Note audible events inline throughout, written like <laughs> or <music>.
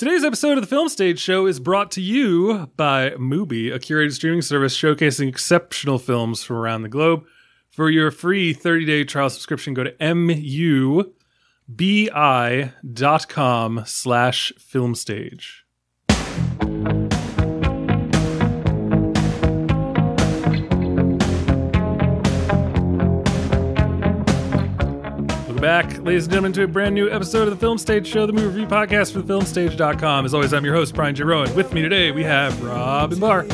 Today's episode of the Film Stage Show is brought to you by Mubi, a curated streaming service showcasing exceptional films from around the globe. For your free 30-day trial subscription, go to mubi.com slash filmstage. Back, ladies and gentlemen, to a brand new episode of the Film Stage Show, the movie review podcast for thefilmstage.com. As always, I'm your host, Brian J. Roan. With me today, we have Robyn Bahr.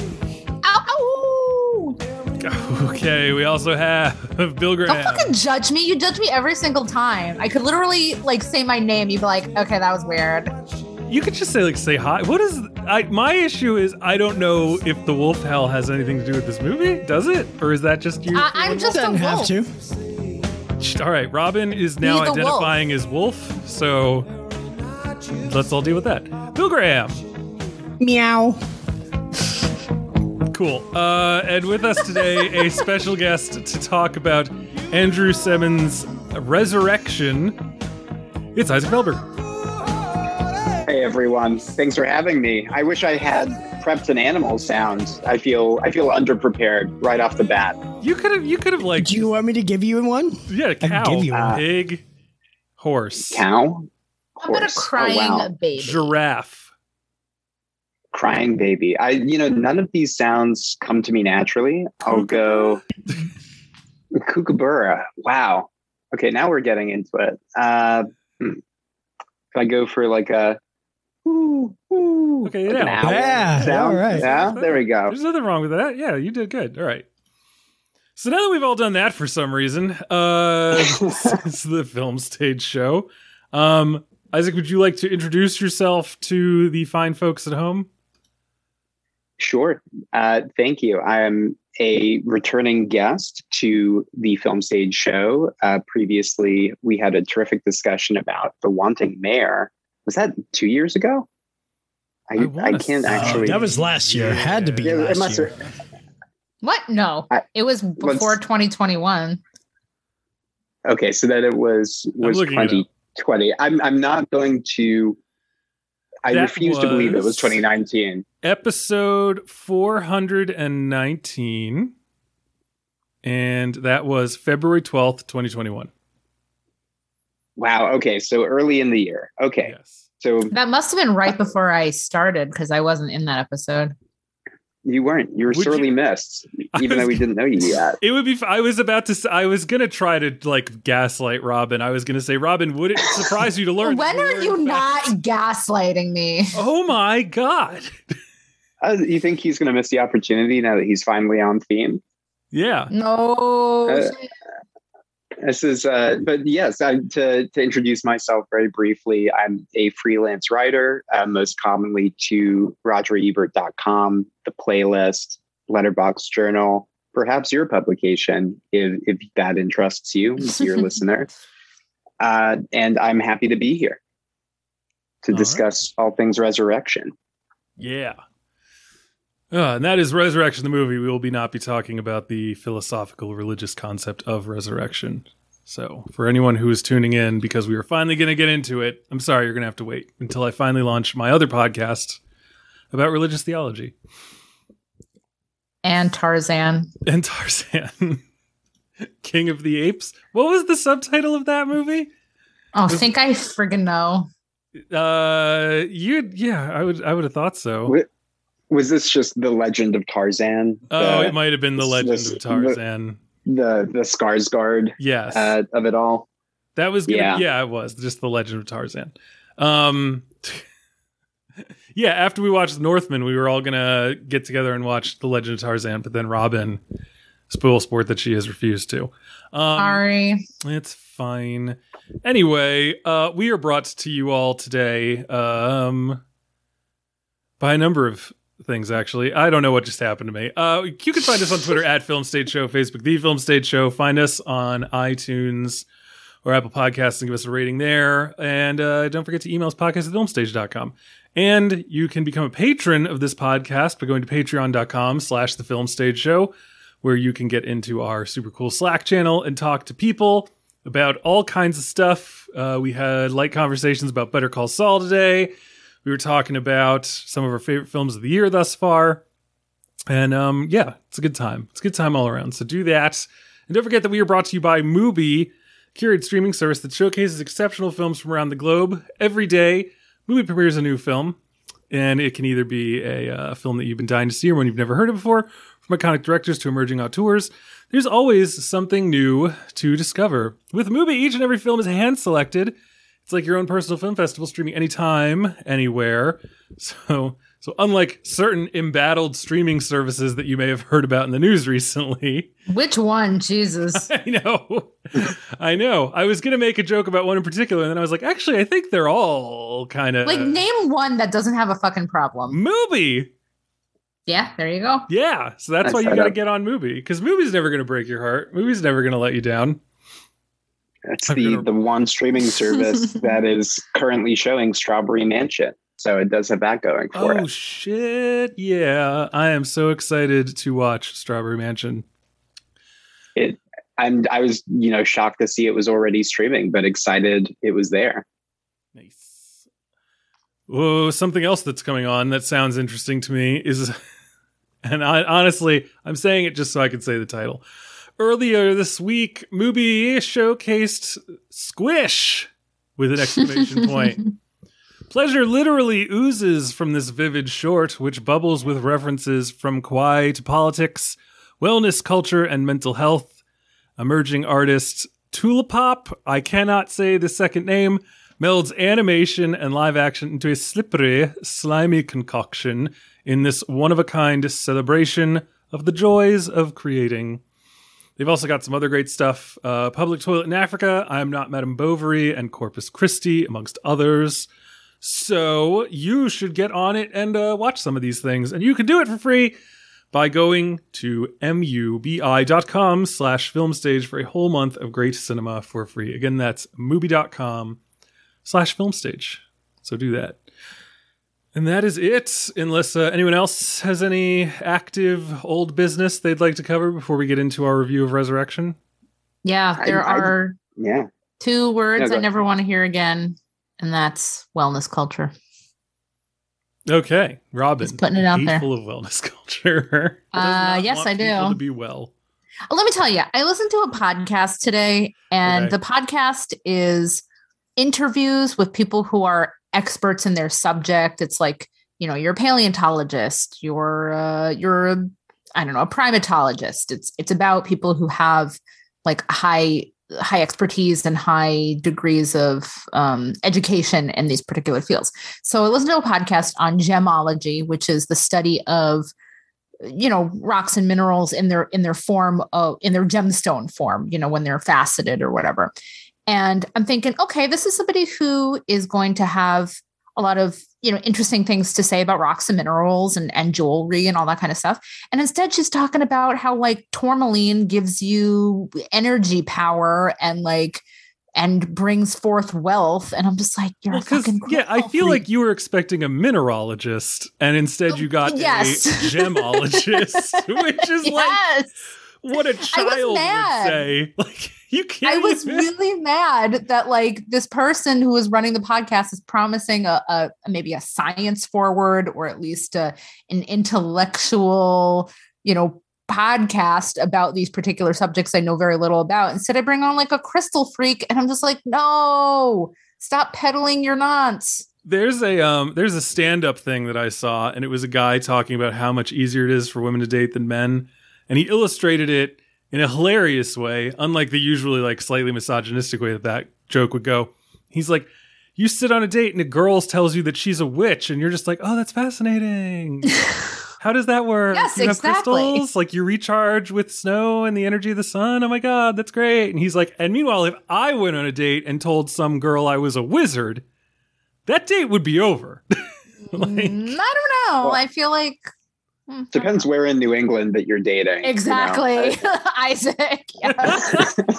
Ow! Okay, we also have Bill Graham. Don't fucking judge me. You judge me every single time. I could literally like say my name. You'd be like, okay, that was weird. You could just say like say hi. What is I my issue is I don't know if the wolf hell has anything to do with this movie. Does it? Or is that just you? I- I'm just a Doesn't have wolf. To. All right, Robyn is now Be the wolf. identifying as wolf, so let's all deal with that. Bill Graham. Meow. Cool. Uh, and with us today, a <laughs> special guest to talk about Andrew Semans' Resurrection. It's Isaac Feldberg. Hey everyone, thanks for having me. I wish I had prepped an animal sound. I feel I feel underprepared right off the bat. You could have, you could have like, Do you want me to give you one? yeah, can cow, give you one. pig, horse, Cow, How about a Horse. Oh, crying wow. baby? giraffe. crying baby. I you know none of these sounds come to me naturally. I'll go <laughs> kookaburra. Wow. Okay, now we're getting into it. Uh, hmm. If I go for like a ooh, ooh, Okay, like yeah. Yeah, sound. all right. Yeah, there we go. There's nothing wrong with that. Yeah, you did good. All right. So now that we've all done that for some reason, uh, <laughs> <laughs> it's the film stage show. Um, Isaac, would you like to introduce yourself to the fine folks at home? Sure. Uh, thank you. I am a returning guest to the film stage show. Uh, previously, we had a terrific discussion about The Wanting Mare. Was that two years ago? I, I I, can't say- actually. that was last year. Had to be Yeah, it last must year. have- What? No, I- it was before 2021. okay, so that it was was looking it up. 2020. I'm I'm not going to. I That refuse to believe it was was- 2019. Episode 419. And that was February 12th, 2021. Wow. Okay, so early in the year. Okay, Yes. so That must have been right before I started because I wasn't in that episode. You weren't. You were Would sorely you- missed, <laughs> even was- though we didn't know you yet. It would be. I was about to. I was gonna try to like gaslight Robyn. I was gonna say, Robyn, would it surprise you to learn? <laughs> when are you in not fact- gaslighting me? <laughs> Oh my god! Uh, you think he's going to miss the opportunity now that he's finally on theme? Yeah. No. Uh, This is, uh, but yes, I, to to introduce myself very briefly, I'm a freelance writer, uh, most commonly to RogerEbert.com, the playlist, Letterboxd Journal, perhaps your publication if if that interests you, your <laughs> listener. Uh, and I'm happy to be here to All right. discuss all things resurrection. Yeah. Uh, and that is Resurrection, the movie. We will be not be talking about the philosophical religious concept of resurrection. So, for anyone who is tuning in because we are finally going to get into it, I'm sorry, you're going to have to wait until I finally launch my other podcast about religious theology and Tarzan. and Tarzan, <laughs> King of the Apes. What was the subtitle of that movie? Oh, Was- think I friggin' know. Uh, you, yeah, I would, I would have thought so. Wh- Was this just the legend of Tarzan? Oh, the, it might have been the Legend this- of Tarzan. the the Skarsgård Yes. uh, of it all. That was gonna, yeah. Yeah. it was just the Legend of Tarzan. Um, <laughs> yeah, after we watched Northman, we were all gonna get together and watch the Legend of Tarzan, but then Robyn, spoil sport that she has refused to. Um, Sorry. it's fine. Anyway, uh, we are brought to you all today um, by a number of things. Actually, I don't know what just happened to me. Uh, you can find us on Twitter at Film Stage Show, Facebook The Film Stage Show. Find us on iTunes or Apple Podcasts and give us a rating there. And uh, don't forget to email us podcast at filmstage.com. And you can become a patron of this podcast by going to patreon.com slash the film stage show, where you can get into our super cool Slack channel and talk to people about all kinds of stuff. Uh, we had light conversations about Better Call Saul today. We were talking about some of our favorite films of the year thus far. And um, yeah, it's a good time. It's a good time all around. So do that. And don't forget that we are brought to you by Mubi, curated streaming service that showcases exceptional films from around the globe. Every day, Mubi premieres a new film. And it can either be a uh, film that you've been dying to see or one you've never heard of before, from iconic directors to emerging auteurs. There's always something new to discover. With Mubi, each and every film is hand selected. It's like your own personal film festival, streaming anytime, anywhere. So, so unlike certain embattled streaming services that you may have heard about in the news recently, Which one? Jesus. <laughs> I know, I know. I was gonna make a joke about one in particular, and then I was like, actually, I think they're all kind of like, name one that doesn't have a fucking problem. Mubi. Yeah, there you go. Yeah, so that's Nice why you got to get on Mubi because Mubi's never going to break your heart. Mubi's never going to let you down. That's I'm the gonna- the one streaming service <laughs> that is currently showing Strawberry Mansion. So it does have that going for Oh it. Oh shit! Yeah, I am so excited to watch Strawberry Mansion. I'm I was you know shocked to see it was already streaming, but excited it was there. Nice. Whoa, something else that's coming on that sounds interesting to me is, <laughs> and I honestly, I'm saying it just so I can say the title. Earlier this week, Mubi showcased Squish with an exclamation <laughs> point. Pleasure literally oozes from this vivid short, which bubbles with references from Kwai to politics, wellness culture, and mental health. Emerging artist Tulapop, I cannot say the second name, melds animation and live action into a slippery, slimy concoction in this one of a kind celebration of the joys of creating. They've also got some other great stuff uh, Public Toilet in Africa, I Am Not Madame Bovary, and Corpus Christi, amongst others. So you should get on it and uh, watch some of these things. And you can do it for free by going to mubi.com slash filmstage for a whole month of great cinema for free. Again, that's mubi.com slash filmstage. So do that. And that is it, unless uh, anyone else has any active old business they'd like to cover before we get into our review of Resurrection. Yeah, there I- I- are Yeah. two words Yeah, go I never want to hear again, and that's wellness culture. Okay, Robyn. Just putting it out there. full of wellness <laughs> culture. Does Uh, yes, I do. To be well. Let me tell you, I listened to a podcast today, and Okay. the podcast is interviews with people who are experts in their subject. It's like, you know, you're a paleontologist, you're uh, you're I don't know, a primatologist. It's it's about people who have like high high expertise and high degrees of um, education in these particular fields. So I listened to a podcast on gemology, which is the study of you know rocks and minerals in their in their form of in their gemstone form you know when they're faceted or whatever and i'm thinking okay this is somebody who is going to have a lot of you know interesting things to say about rocks and minerals and and jewelry and all that kind of stuff and instead she's talking about how like tourmaline gives you energy power and like and brings forth wealth and i'm just like you're Well, fucking yeah, I feel freak. like you were expecting a mineralogist, and instead you oh, got Yes. a <laughs> gemologist, <laughs> which is like yes what a child would say. <laughs> Like you can't. I was even- really mad that like this person who was running the podcast is promising a, a maybe a science forward or at least a, an intellectual, you know, podcast about these particular subjects I know very little about. Instead, I bring on like a crystal freak, and I'm just like, no, stop peddling your nonce. There's a um there's a stand-up thing that I saw and it was a guy talking about how much easier it is for women to date than men and he illustrated it in a hilarious way unlike the usually like slightly misogynistic way that that joke would go. He's like you sit on a date and a girl tells you that she's a witch and you're just like, "Oh, that's fascinating." <laughs> How does that work? Yes, you have exactly. crystals, like you recharge with snow and the energy of the sun. Oh my god, that's great. And he's like, and meanwhile, if I went on a date and told some girl I was a wizard, that date would be over. <laughs> Like- Mm, I don't know. Well, I feel like mm, I don't Depends where in New England that you're dating. you know? exactly, <laughs> Isaac. <laughs>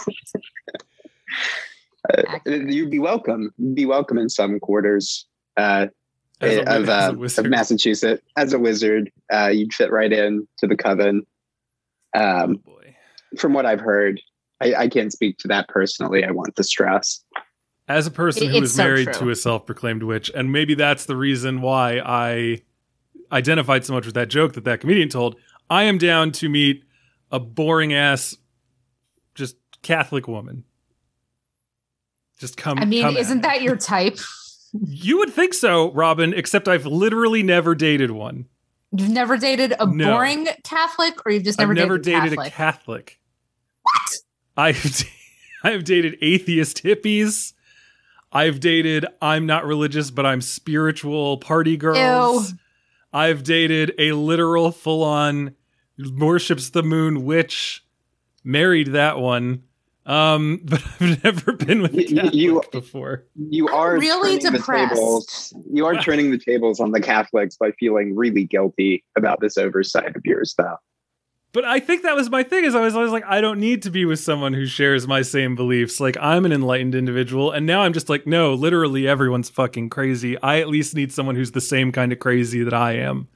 Uh, you'd be welcome. Be welcome in some quarters uh, a of, a uh, of Massachusetts. As a wizard, uh, you'd fit right in to the coven. Oh Um, boy. from what I've heard, I, I can't speak to that personally. I want to stress. as a person It- who it's is so married true. to a self-proclaimed witch, and maybe that's the reason why I identified so much with that joke that that comedian told. I am down to meet a boring ass, just Catholic woman. Just come. I mean, come isn't that your type? You would think so, Robyn. Except I've literally never dated one. You've never dated a No. boring Catholic, or you've just never, I've never dated, dated Catholic? a Catholic. what? I've <laughs> I've dated atheist hippies. I've dated I'm not religious but I'm spiritual party girls. Ew. I've dated a literal full on worships the moon witch. Married that one. Um, <laughs> but I've never been with a You- Catholic you- before. You are really turning the depressed. tables. You are turning the tables on the Catholics by feeling really guilty about this oversight of yours, though. But I think that was my thing is I was always like, I don't need to be with someone who shares my same beliefs. Like I'm an enlightened individual. And now I'm just like, no, literally everyone's fucking crazy. I at least need someone who's the same kind of crazy that I am.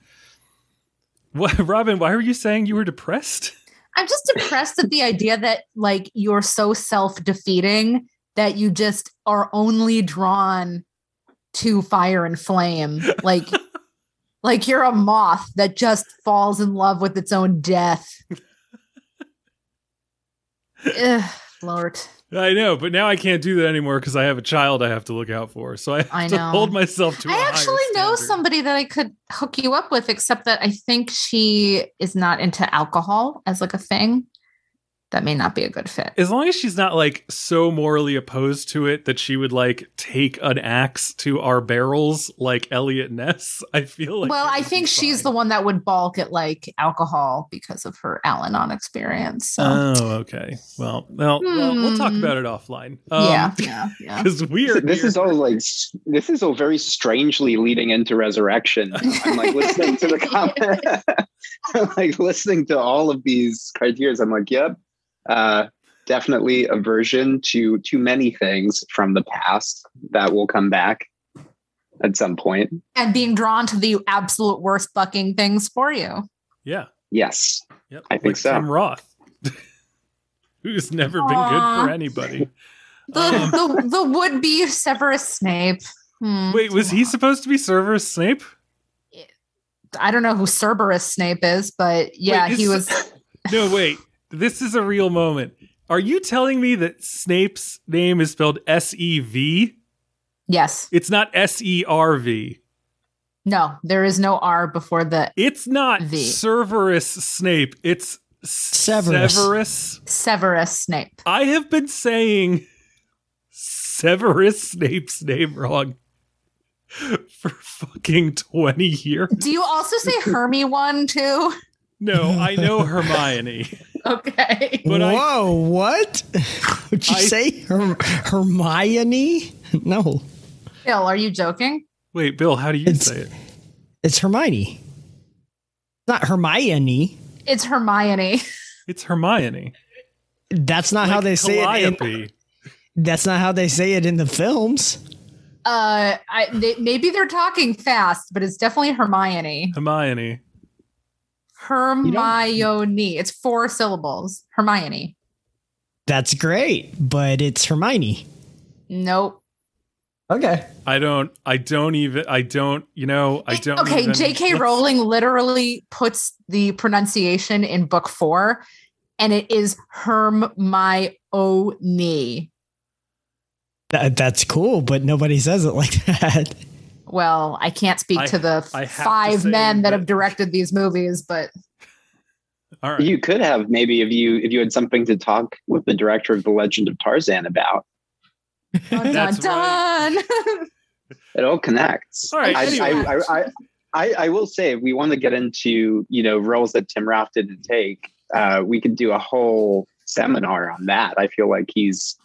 What <laughs> Robyn, why were you saying you were depressed? I'm just depressed at the idea that like you're so self-defeating that you just are only drawn to fire and flame. Like <laughs> like you're a moth that just falls in love with its own death. <laughs> Ugh, Lord. I know, but now I can't do that anymore because I have a child I have to look out for. So I have I to hold myself to. a I actually know somebody that I could hook you up with, except that I think she is not into alcohol as like a thing. That may not be a good fit. As long as she's not like so morally opposed to it that she would like take an axe to our barrels like Eliot Ness, I feel like. well, I think she's fine. the one that would balk at like alcohol because of her Al-Anon experience. So Oh, okay. Well, well, well, we'll talk Hmm. about it offline. yeah, yeah, yeah. <laughs> Because we are. This here- is all like this is all very strangely leading into resurrection. <laughs> I'm like listening to the <laughs> comment. I'm like listening to all of these criteria. I'm like, yep, uh, definitely aversion to too many things from the past that will come back at some point. And being drawn to the absolute worst fucking things for you. Yeah. Yes, Yep. I think like so. Tim Roth, <laughs> who's never been good for anybody. The Um, the, the would be Severus Snape. Hmm. Wait, was he supposed to be Severus Snape? I don't know who Cerberus Snape is, but yeah, Wait, he was. <laughs> No, wait. This is a real moment. Are you telling me that Snape's name is spelled S E V? Yes. It's not S E R V. No, there is no R before the It's not V. Cerberus Snape. It's Severus. Severus. Severus Snape. I have been saying Severus Snape's name wrong for fucking 20 years. Do you also say Hermione one too? No, I know <laughs> Hermione. Okay. But I- Whoa, what? Would you I- say Her- Hermione? No, Bill, are you joking? Wait, Bill, how do you It's- say it? it's Hermione. Not Hermione. It's Hermione. It's Hermione. That's not how Like they say it. In, that's not how they say it in the films. Uh, I, they, maybe they're talking fast, but it's definitely Hermione. Hermione. Hermione. It's four syllables. Hermione. That's great, but it's Hermione. Nope. Okay. I don't. I don't even. I don't. You know. I don't. okay, even- J.K. Rowling literally puts the pronunciation in book four, and it is Hermione. That, that's cool, but nobody says it like <laughs> that. Well, I can't speak I- to the I have to five men that, that- have directed these movies, but <laughs> All right. you could have maybe if you if you had something to talk with the director of The Legend of Tarzan about. dun dun That's dun. <laughs> It all connects. All right, I, anyway. I, I, I, I, I will say, if we want to get into you know roles that Tim Roth didn't take, uh, we could do a whole seminar on that. I feel like he's,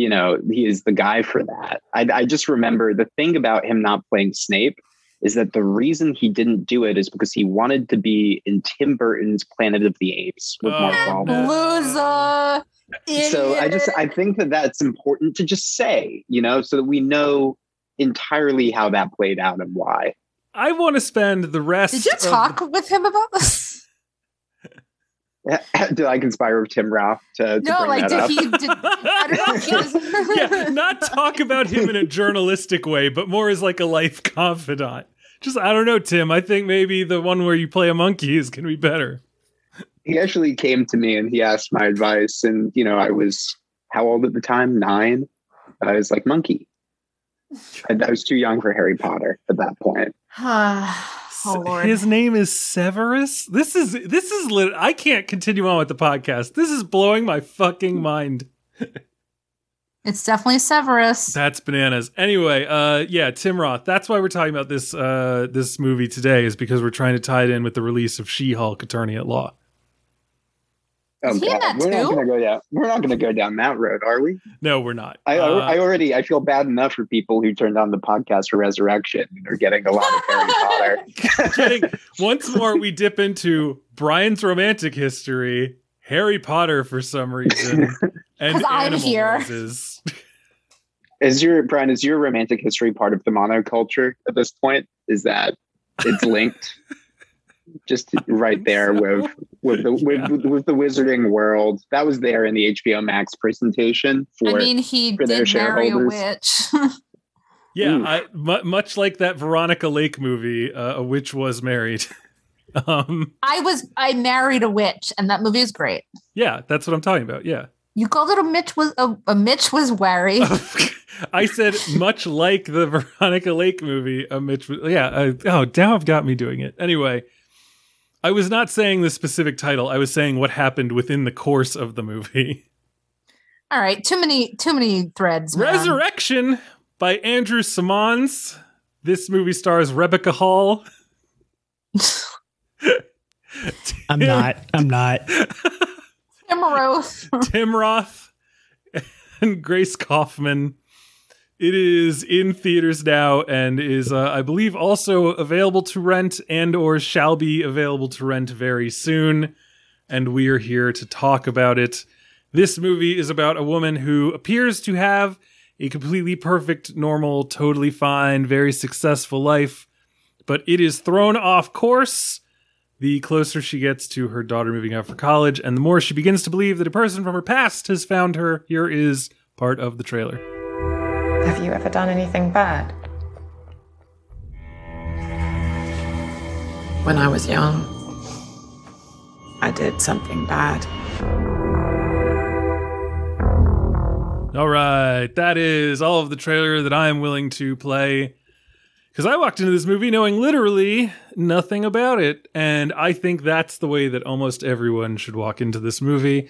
you know, he is the guy for that. I, I just remember the thing about him not playing Snape is that the reason he didn't do it is because he wanted to be in Tim Burton's Planet of the Apes with Oh, Mark. Wahlberg. Loser. So I just I think that that's important to just say, you know, so that we know entirely how that played out and why. I want to spend the rest. Did you of talk with him about this? <laughs> did I conspire with Tim Roth to, to No, bring like that did up? he? Did, <laughs> I don't know if he was- <laughs> yeah, not talk about him in a journalistic way, but more as like a life confidant. Just I don't know, Tim. I think maybe the one where you play a monkey is going to be better. he actually came to me and he asked my advice, and you know, I was how old at the time? Nine. I was like monkey. And I was too young for Harry Potter at that point. <sighs> Ah. Oh Lord. His name is Severus. This is this is lit. I can't continue on with the podcast. This is blowing my fucking mind. <laughs> It's definitely Severus. That's bananas. Anyway, uh yeah, Tim Roth. That's why we're talking about this uh this movie today is because we're trying to tie it in with the release of She-Hulk Attorney at Law. Oh, he God. we're not gonna go down. We're not gonna go down that road, are we? No, we're not. I, Uh, I already I feel bad enough for people who turned on the podcast for Resurrection and are getting a lot of Harry <laughs> Potter. <laughs> Getting once more we dip into Brian's romantic history, Harry Potter for some reason, <laughs> and 'Cause I'm animal here. noises. Is your Brian? Is your romantic history part of the monoculture at this point? Is that it's linked? Just right there <laughs> with with the with, Yeah. with, with the Wizarding World. That was there in the HBO Max presentation I for. mean, he for their did marry a witch. <laughs> Yeah, Ooh. I, much like that Veronica Lake movie, uh, a witch was married. <laughs> um, I was I married a witch, and that movie is great. yeah, that's what I'm talking about. Yeah, You called it a Mitch was a, a Mitch was wary. I said much like the Veronica Lake movie. A Mitch, was- yeah. Uh, oh, now I've got me doing it. Anyway, I was not saying the specific title. I was saying what happened within the course of the movie. <laughs> All right, too many too many threads. man. Resurrection by Andrew Semans. This movie stars Rebecca Hall. <laughs> I'm not. I'm not. Tim Roth. Tim Roth and Grace Kaufman. It is in theaters now and is, uh, I believe, also available to rent and or shall be available to rent very soon. And we are here to talk about it. This movie is about a woman who appears to have a completely perfect, normal, totally fine, very successful life, but it is thrown off course the closer she gets to her daughter moving out for college, and the more she begins to believe that a person from her past has found her. Here is part of the trailer. Have you ever done anything bad? When I was young, I did something bad. All right, that is all of the trailer that I am willing to play. Because I walked into this movie knowing literally nothing about it. And I think that's the way that almost everyone should walk into this movie.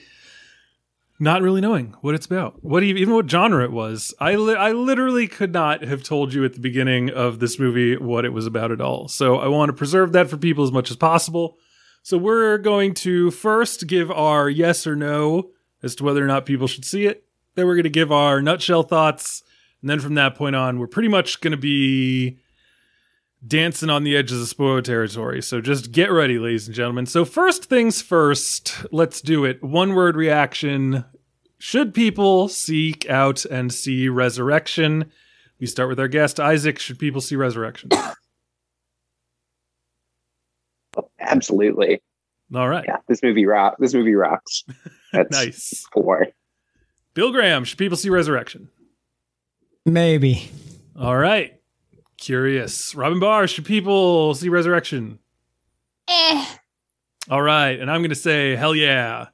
Not really knowing what it's about, what even, what genre it was. I, li- I literally could not have told you at the beginning of this movie what it was about at all. So I want to preserve that for people as much as possible. So we're going to first give our yes or no as to whether or not people should see it. Then we're going to give our nutshell thoughts. And then from that point on, we're pretty much going to be dancing on the edges of spoiler territory. So just get ready, ladies and gentlemen. So, first things first, let's do it. One word reaction. Should people seek out and see Resurrection? We start with our guest, Isaac. Should people see Resurrection? <coughs> Absolutely, All right. yeah. This movie rock. This movie rocks. <laughs> That's Nice. four. Bill Graham, should people see Resurrection? Maybe. All right. Curious. Robyn Bahr, should people see Resurrection? eh, All right. And I'm going to say, hell yeah.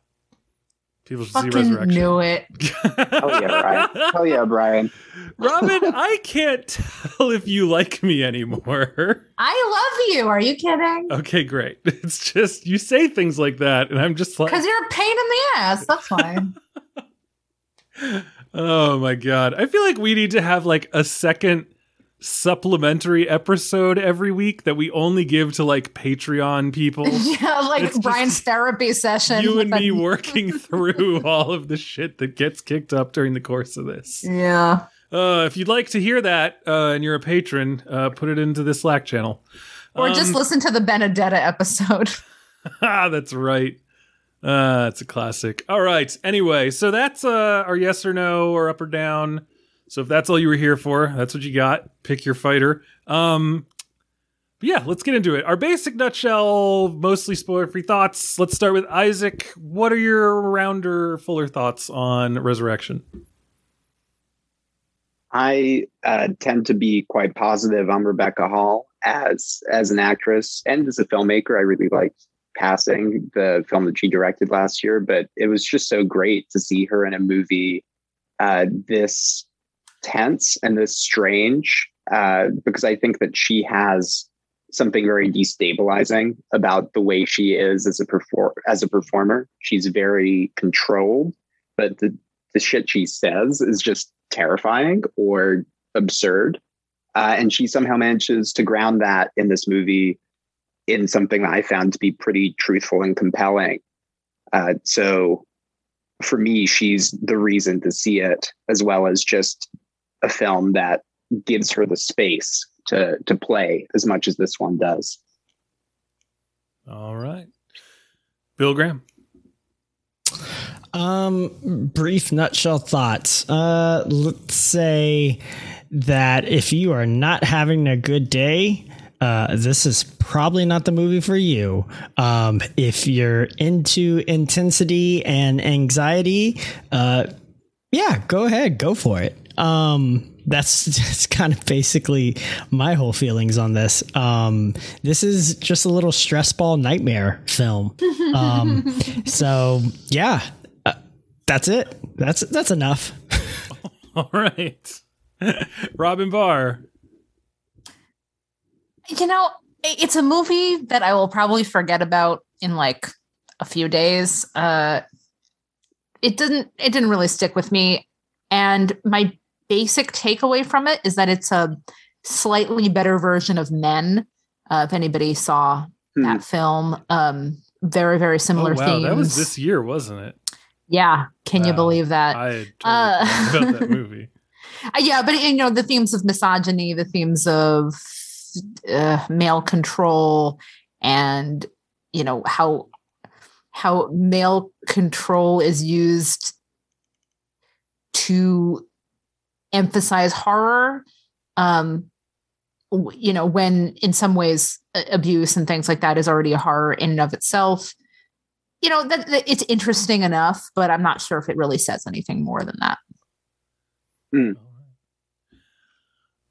People should see Resurrection. knew it. <laughs> Hell yeah, Brian. Hell yeah, Brian. Robyn, I can't tell if you like me anymore. I love you. Are you kidding? Okay, great. <laughs> It's just you say things like that, and I'm just like, Because you're a pain in the ass. That's fine. <laughs> oh my god. I feel like we need to have like a second supplementary episode every week that we only give to like Patreon people. <laughs> yeah, like It's Brian's therapy session. you and me working <laughs> through all of the shit that gets kicked up during the course of this. Yeah. Uh, if you'd like to hear that uh, and you're a patron, uh, put it into the Slack channel. Or just Um, listen to the Benedetta episode. <laughs> Ah, that's right. Uh, it's a classic. All right. Anyway, so that's uh, our yes or no or up or down. So if that's all you were here for, that's what you got. Pick your fighter. Um, yeah, let's get into it. Our basic nutshell, mostly spoiler free thoughts. Let's start with Isaac. What are your rounder, fuller thoughts on Resurrection? I uh, tend to be quite positive on Rebecca Hall as as an actress and as a filmmaker. I really liked Passing, the film that she directed last year, but it was just so great to see her in a movie uh, this tense and this strange uh, because I think that she has something very destabilizing about the way she is as a perform as a performer. She's very controlled, but the the shit she says is just terrifying or absurd. Uh, and she somehow manages to ground that in this movie in something that I found to be pretty truthful and compelling. Uh, so for me, she's the reason to see it, as well as just a film that gives her the space to to play as much as this one does. All right. Bill Graham. Um, brief nutshell thoughts. Uh, let's say that if you are not having a good day, uh, this is probably not the movie for you. Um, if you're into intensity and anxiety, uh, yeah, go ahead, go for it. Um, that's <laughs> that's kind of basically my whole feelings on this. Um, this is just a little stress ball nightmare film. Um, <laughs> so yeah, uh, that's it. That's that's enough. <laughs> All right. Robyn Bahr. You know, it's a movie that I will probably forget about in like a few days. Uh, it didn't. It didn't really stick with me, and my basic takeaway from it is that it's a slightly better version of Men. Uh, if anybody saw Hmm. that film, um, very very similar oh, wow, themes. that was this year, wasn't it? yeah, can you believe that? I had totally Uh, about that <laughs> movie. Uh, yeah, but you know the themes of misogyny, the themes of uh, male control, and you know how how male control is used to emphasize horror. Um, you know, when in some ways uh, abuse and things like that is already a horror in and of itself. You know that, that it's interesting enough, but I'm not sure if it really says anything more than that.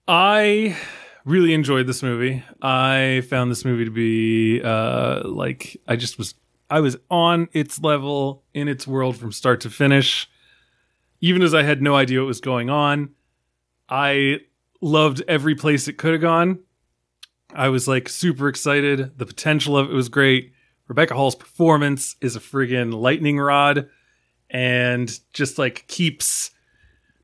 I really enjoyed this movie. I found this movie to be uh like I just was I was on its level in its world from start to finish. Even as I had no idea what was going on, I loved every place it could have gone. I was like super excited. The potential of it was great. Rebecca Hall's performance is a friggin' lightning rod and just like keeps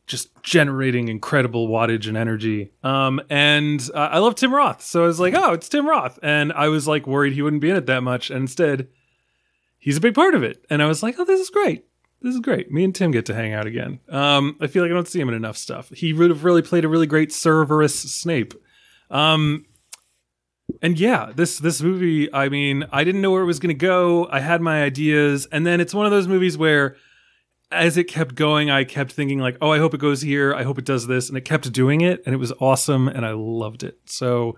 just generating incredible wattage and energy. Um, and uh, I love Tim Roth, so I was like, oh, it's Tim Roth, and I was like worried he wouldn't be in it that much, and instead, he's a big part of it. And I was like, oh, this is great. This is great. Me and Tim get to hang out again. Um, I feel like I don't see him in enough stuff. He would have really played a really great Cerberus Snape. Um, and yeah, this this movie, I mean, I didn't know where it was going to go. I had my ideas, and then it's one of those movies where as it kept going, I kept thinking like, "Oh, I hope it goes here. I hope it does this," and it kept doing it, and it was awesome, and I loved it. So,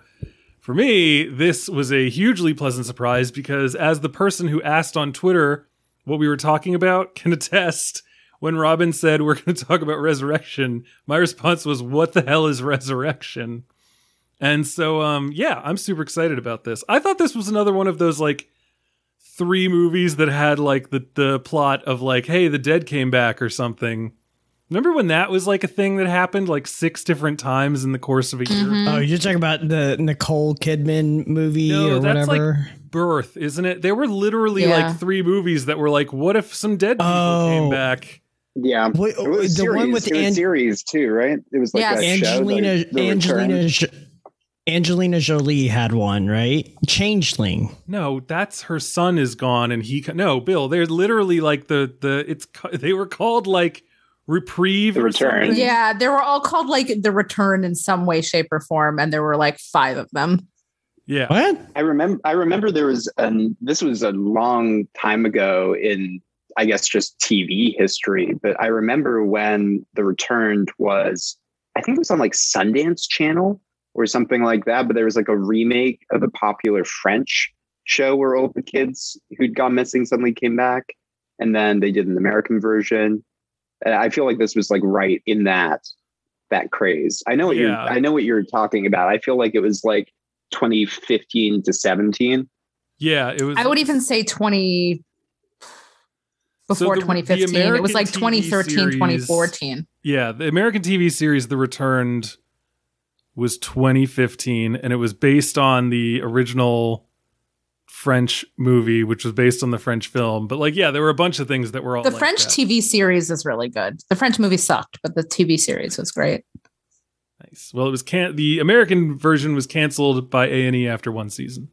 for me, this was a hugely pleasant surprise because, as the person who asked on Twitter what we were talking about can attest, when Robyn said we're going to talk about resurrection, my response was, "What the hell is resurrection?" And so, um, yeah, I'm super excited about this. I thought this was another one of those like three movies that had like the the plot of like, hey, the dead came back or something. Remember when that was like a thing that happened like six different times in the course of a year? Mhm. Oh, you're talking about the Nicole Kidman movie No, or that's like- whatever? Birth, isn't it? There were literally Yeah. like three movies that were like, what if some dead people Oh. came back? Yeah. Wait, It was the series. one with it was An- series too, right? It was like Yes. a show, Angelina the, the Angelina Jo- Angelina Jolie had one, right? Changeling. No, that's her son is gone, and he ca- no, Bill. They're literally like the the it's they were called like reprieve The Return. Yeah, they were all called like the return in some way, shape, or form, and there were like five of them. yeah. What? I remember. I remember there was an. This was a long time ago in, I guess, just TV history. But I remember when The Returned was. I think it was on like Sundance Channel, or something like that. But there was like a remake of a popular French show where all the kids who'd gone missing suddenly came back, and then they did an American version. And I feel like this was like right in that that craze. I know what you're I know what you're talking about. I feel like it was like 2015 to 17. Yeah, it was. I would even say 20 before the- the 2015. it was like TV 2013, series- 2014. Yeah, the American TV series The Returned was 2015 and it was based on the original French movie which was based on the French film. But like yeah, there were a bunch of things that were all The like French that. TV series is really good. The French movie sucked, but the TV series was great. Nice. Well, it was can the American version was canceled by A&E after one season.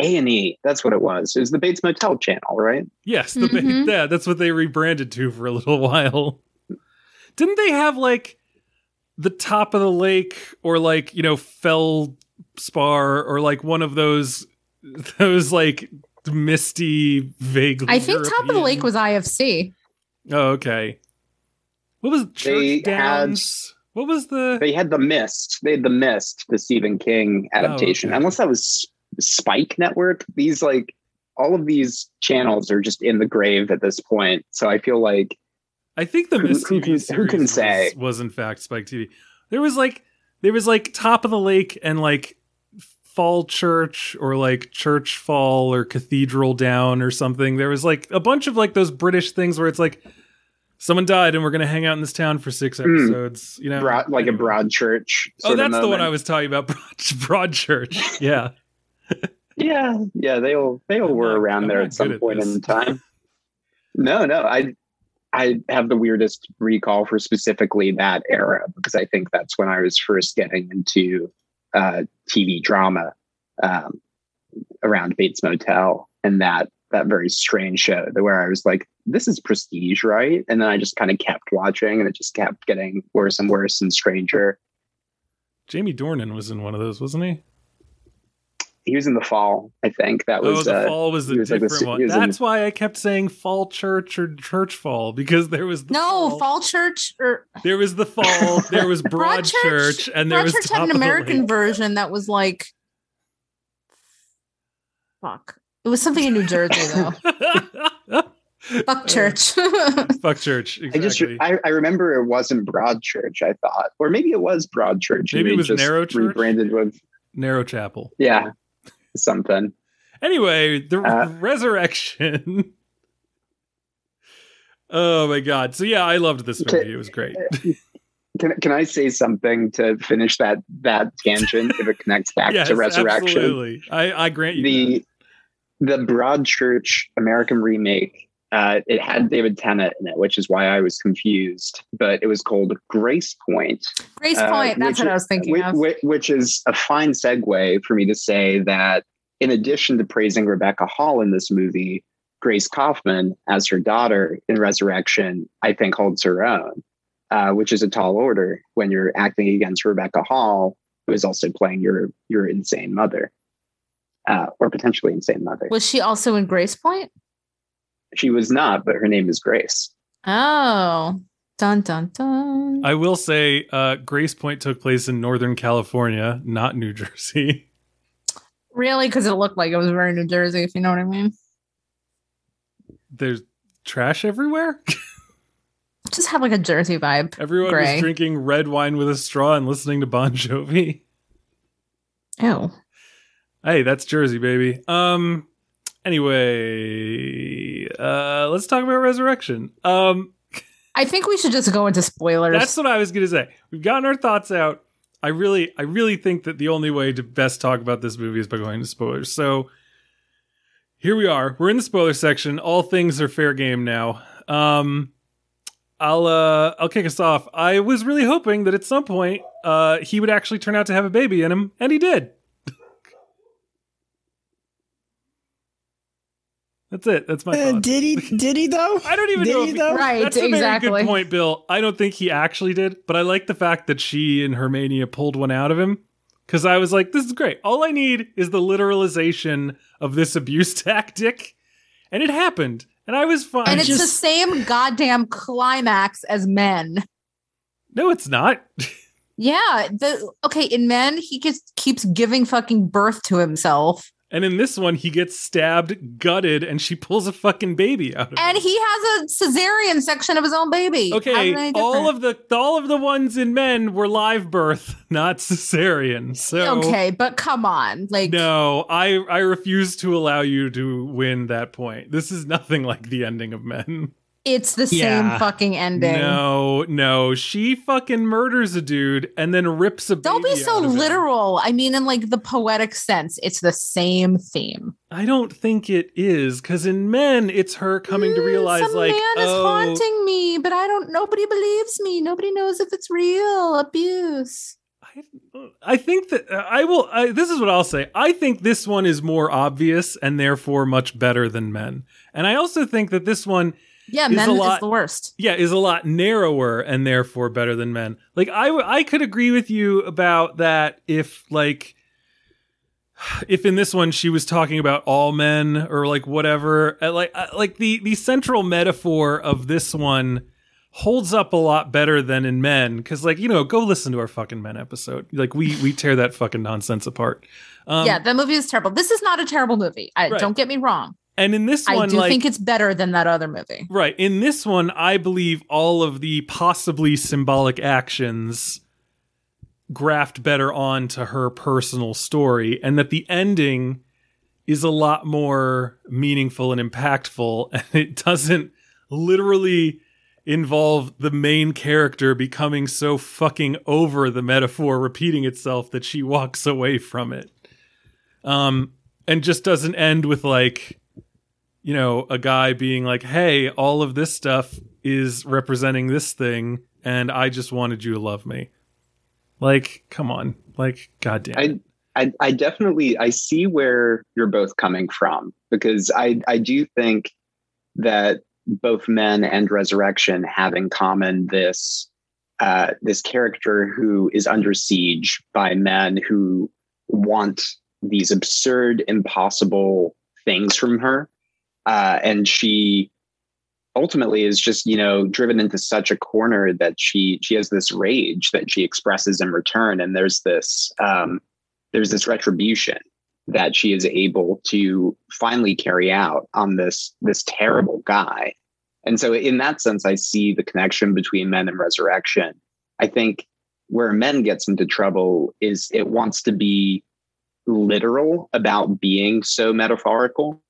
A and E. That's what it was. It was the Bates Motel channel, right? Yes, the ba- Mhm. yeah, that's what they rebranded to for a little <laughs> while. Didn't they have like the top of the lake or like, you know, fell spar or like one of those <laughs> those like misty vague. I think Top of the Lake was IFC. Oh, okay. What was Church They had- What was the They had the Mist. They had the Mist, the Stephen King adaptation. Oh, okay. Unless that was Spike Network. These like all of these channels are just in the grave at this point. So I feel like I think the Who- Miss who TV can- who series can was- say? Was, in fact Spike TV. There was like there was like Top of the Lake and like Fall Church or like Church Fall or Cathedral Down or something. There was like a bunch of like those British things where it's like someone died and we're gonna hang out in this town for six Mm. episodes. You know, broad, like a broad church. Oh, that's the one. I was talking about. <laughs> Broad, broad Church. Yeah. <laughs> Yeah, yeah, they all they all I'm were not- around I'm there at some at point in time. no, no, I I have the weirdest recall for specifically that era because I think that's when I was first getting into uh, TV drama um, around Bates Motel and that that very strange show that where I was like, this is prestige, right? And then I just kind of kept watching and it just kept getting worse and worse and stranger. Jamie Dornan was in one of those, wasn't he? He was in the fall, I think. That oh, was the uh, fall was the he was like the different one. he was in- That's why I kept saying Fall Church or Church Fall because there was the No, Fall Church or There was the fall. There was <laughs> Broad, Broad Church, Church- and there Broad was Church Top had an American version that was like fuck. It was something in New Jersey though. <laughs> Fuck church. <laughs> Fuck church. I just I, I remember it wasn't broad church. I thought, or maybe it was broad church. Maybe it was just Narrow Church? rebranded with Narrow Chapel. yeah something. Anyway, the Uh, resurrection. <laughs> oh my god! So yeah, I loved this movie. It was great. <laughs> Can can I say something to finish that that tangent if it connects back <laughs> yes, to resurrection? absolutely. I, I grant you. The the Broadchurch American remake. Uh, it had David Tennant in it, which is why I was confused. But it was called Grace Point, Grace Uh, Point, that's what I was thinking which, of. which, which is a fine segue for me to say that in addition to praising Rebecca Hall in this movie, Grace Kaufman as her daughter in Resurrection, I think holds her own, uh, which is a tall order when you're acting against Rebecca Hall, who is also playing your your insane mother, uh, or potentially insane mother. Was she also in Gracepoint? She was not, but her name is Grace. Oh. Dun dun dun. I will say, uh, Gracepoint took place in Northern California, not New Jersey. really? Because it looked like it was very New Jersey, if you know what I mean. There's trash everywhere. <laughs> Just have like a Jersey vibe. Everyone Gray. was drinking red wine with a straw and listening to Bon Jovi. Oh. Hey, that's Jersey, baby. Um. Anyway, uh, let's talk about Resurrection. Um, I think we should just go into spoilers. that's what I was gonna say. We've gotten our thoughts out. I really, I really think that the only way to best talk about this movie is by going to spoilers. So here we are. We're in the spoiler section. All things are fair game now. Um, I'll uh, I'll kick us off. I was really hoping that at some point uh, he would actually turn out to have a baby in him, and he did. That's it. That's my Uh, did he? <laughs> Did he though? I don't even Did know he if he, though? Right, That's a very good point, Bill. I don't think he actually did, but I like the fact that she and Hermania pulled one out of him because I was like, "This is great. All I need is the literalization of this abuse <laughs> tactic," and it happened, and I was fine. and it's just- the same goddamn climax as men. no, it's not. <laughs> Yeah. The okay, in men, he just keeps giving fucking birth to himself. And in this one, he gets stabbed, gutted, and she pulls a fucking baby out of And him. And he has a cesarean section of his own baby. Okay, all of the all of the ones in men were live birth, <laughs> not cesarean. So Okay, but come on. Like No, I I refuse to allow you to win that point. This is nothing like the ending of Men. It's the Yeah. same fucking ending. No, no, she fucking murders a dude and then rips a. Don't be so of him. literal. I mean, in like the poetic sense, it's the same theme. I don't think it is because in Men, it's her coming to Mm, realize some like, man is oh, haunting me, but I don't. Nobody believes me. Nobody knows if it's real abuse. I, I think that I will. I, this is what I'll say. I think this one is more obvious and therefore much better than Men. And I also think that this one Yeah, Is men a is lot- the worst. yeah, is a lot narrower and therefore better than men. Like I, w- I could agree with you about that if like, <sighs> if in this one she was talking about all men or like whatever. Uh, Like, uh, like the the central metaphor of this one holds up a lot better than in men because like you know go listen to our fucking men episode like we we tear that fucking nonsense apart um, yeah, the movie is terrible. This is not a terrible movie. I, Right. Don't get me wrong. And in this one, I do like think it's better than that other movie. Right. In this one, I believe all of the possibly symbolic actions graft better onto her personal story, and that the ending is a lot more meaningful and impactful, <laughs> and it doesn't literally involve the main character becoming so fucking over the metaphor repeating itself that she walks away from it. Um, and just doesn't end with like, you know, a guy being like, "Hey, all of this stuff is representing this thing, and I just wanted you to love me." Like, come on, like, goddamn. I, I, I definitely I see where you're both coming from because I, I do think that both men and resurrection have in common this uh, this character who is under siege by men who want these absurd, impossible things from her, uh, and she ultimately is just you know driven into such a corner that she she has this rage that she expresses in return, and there's this um, there's this retribution that she is able to finally carry out on this this terrible guy. And so in that sense, I see the connection between men and resurrection. I think where men gets into trouble is it wants to be literal about being so metaphorical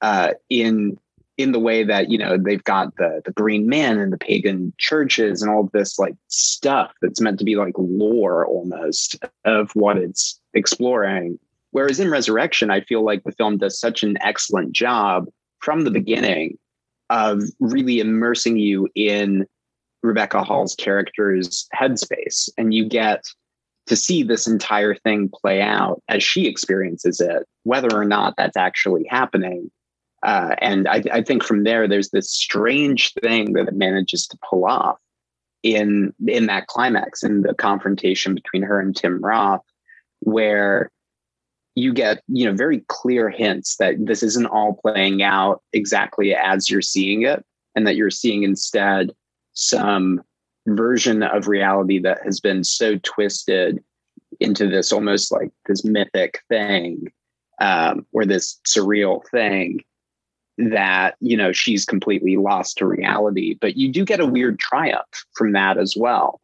uh, in in the way that you know they've got the the green man and the pagan churches and all this like stuff that's meant to be like lore almost of what it's exploring. Whereas in resurrection i feel like the film does such an excellent job from the beginning of really immersing you in rebecca hall's character's headspace. And you get to see this entire thing play out as she experiences it whether or not that's actually happening uh, and I, I think from there, there's this strange thing that it manages to pull off in in that climax, in the confrontation between her and Tim Roth, where you get you know very clear hints that this isn't all playing out exactly as you're seeing it, and that you're seeing instead some version of reality that has been so twisted into this almost like this mythic thing um, or this surreal thing that you know she's completely lost to reality. But you do get a weird triumph from that as well.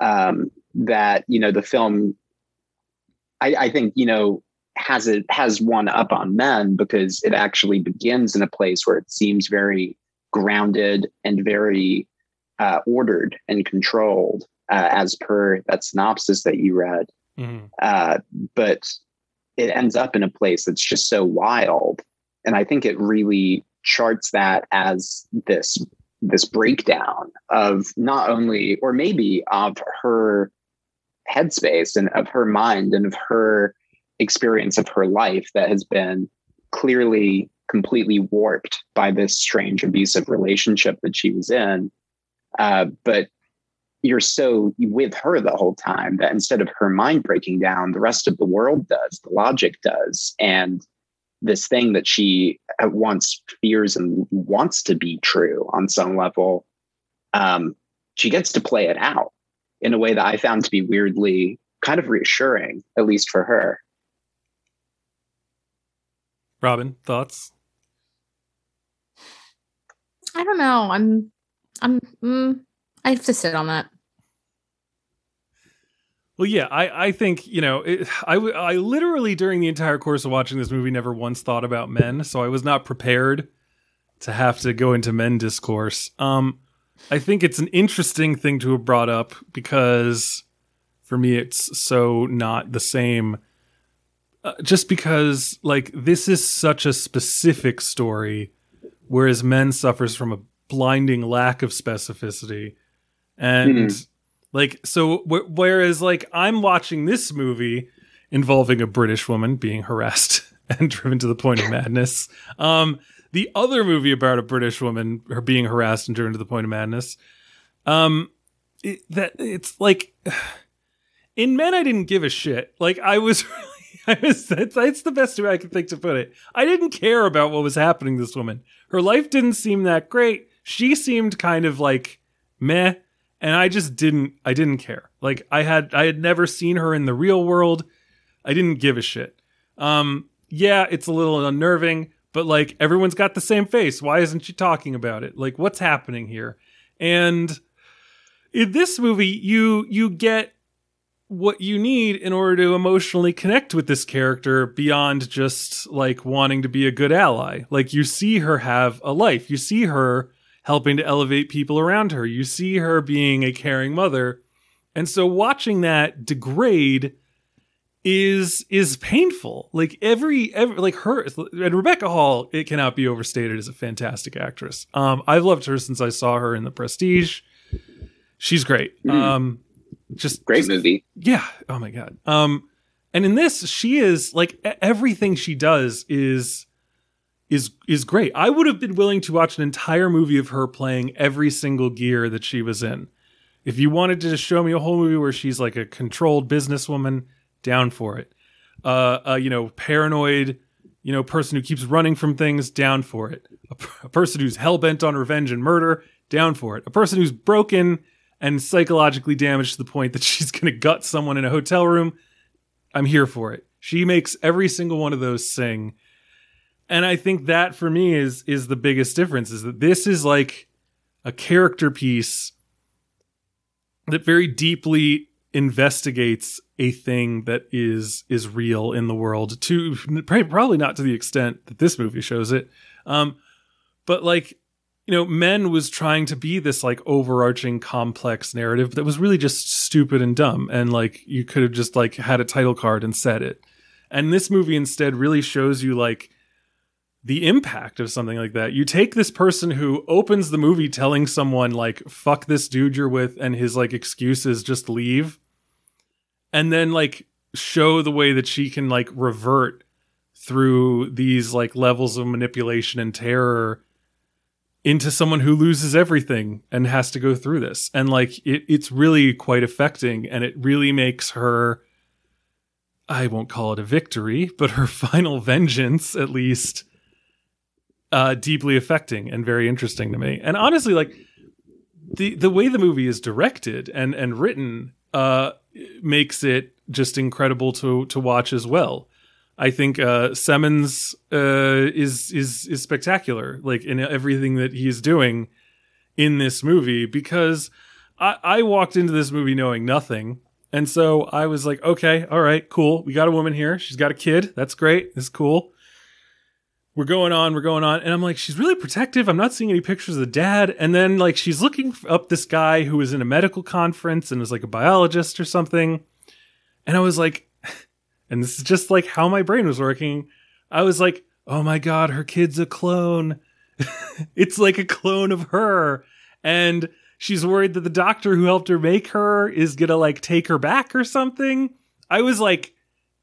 Um that you know the film i i think you know has it has one up on men because it actually begins in a place where it seems very grounded and very uh, ordered and controlled uh, as per that synopsis that you read. Mhm. uh, but it ends up in a place that's just so wild and i think it really charts that as this this breakdown of not only or maybe of her headspace and of her mind and of her experience of her life that has been clearly completely warped by this strange abusive relationship that she was in uh, but you're so with her the whole time that instead of her mind breaking down, the rest of the world does, the logic does. And this thing that she at once fears and wants to be true on some level, um, she gets to play it out. in a way that I found to be weirdly kind of reassuring, at least for her. Robyn, thoughts? I don't know. I'm, I'm, mm, I have to sit on that. Well, yeah, I, I think you know, it, I, I literally during the entire course of watching this movie never once thought about men, so I was not prepared to have to go into men discourse. Um, I think it's an interesting thing to have brought up because for me it's so not the same. Uh, just because like this is such a specific story, whereas men suffers from a blinding lack of specificity, and. Mm like so whereas like I'm watching this movie involving a British woman being harassed <laughs> and driven to the point of madness. Um the other movie about a British woman her being harassed and driven to the point of madness. Um it, that it's like <sighs> in men I didn't give a shit. Like I was <laughs> I was that's, the best way I can think to put it. I didn't care about what was happening to this woman. Her life didn't seem that great. She seemed kind of like meh and I just didn't I didn't care. Like I had I had never seen her in the real world. I didn't give a shit. Um yeah, it's a little unnerving, but like everyone's got the same face. Why isn't she talking about it? Like what's happening here? And in this movie you you get what you need in order to emotionally connect with this character beyond just like wanting to be a good ally. Like you see her have a life. You see her helping to elevate people around her. You see her being a caring mother. And so watching that degrade is is painful. Like every every like her and Rebecca Hall, it cannot be overstated as a fantastic actress. Um I've loved her since I saw her in The Prestige. She's great. Mm-hmm. Um just great just, movie. Yeah. Oh my god. Um and in this she is like everything she does is is is great. I would have been willing to watch an entire movie of her playing every single gear that she was in. If you wanted to just show me a whole movie where she's like a controlled businesswoman, down for it. Uh, uh you know, paranoid, you know, person who keeps running from things, down for it. A, a person who's hell bent on revenge and murder, down for it. A person who's broken and psychologically damaged to the point that <laughs> she's going to gut someone in a hotel room, I'm here for it. She makes every single one of those sing and I think that for me is is the biggest difference is that this is like a character piece that very deeply investigates a thing that is is real in the world to probably not to the extent that this movie shows it. Um but like you know men was trying to be this like overarching complex narrative that was really just stupid and dumb and like you could have just like had a title card and said it. And this movie instead really shows you like the impact of something like that. You take this person who opens the movie telling someone like fuck this dude you're with and his like excuses just leave and then like show the way that she can like revert through these like levels of manipulation and terror into someone who loses everything and has to go through this. And like it, it's really quite affecting and it really makes her I won't call it a victory, but her <laughs> final vengeance at least uh, deeply affecting and very interesting to me. And honestly, like the the way the movie is directed and and written uh, makes it just incredible to to watch as well. I think uh, Semans uh, is is is spectacular, like in everything that he's doing in this movie. Because I, I walked into this movie knowing nothing, and so I was like, okay, all right, cool. We got a woman here. She's got a kid. That's great. It's cool we're going on, we're going on. And I'm like, she's really protective. I'm not seeing any pictures of the dad. And then, like, she's looking up this guy who was in a medical conference and was like a biologist or something. And I was like, <laughs> and this is just like how my brain was working. I was like, oh my God, her kid's a clone. <laughs> it's like a clone of her. And she's worried that the doctor who helped her make her is going to like take her back or something. I was like,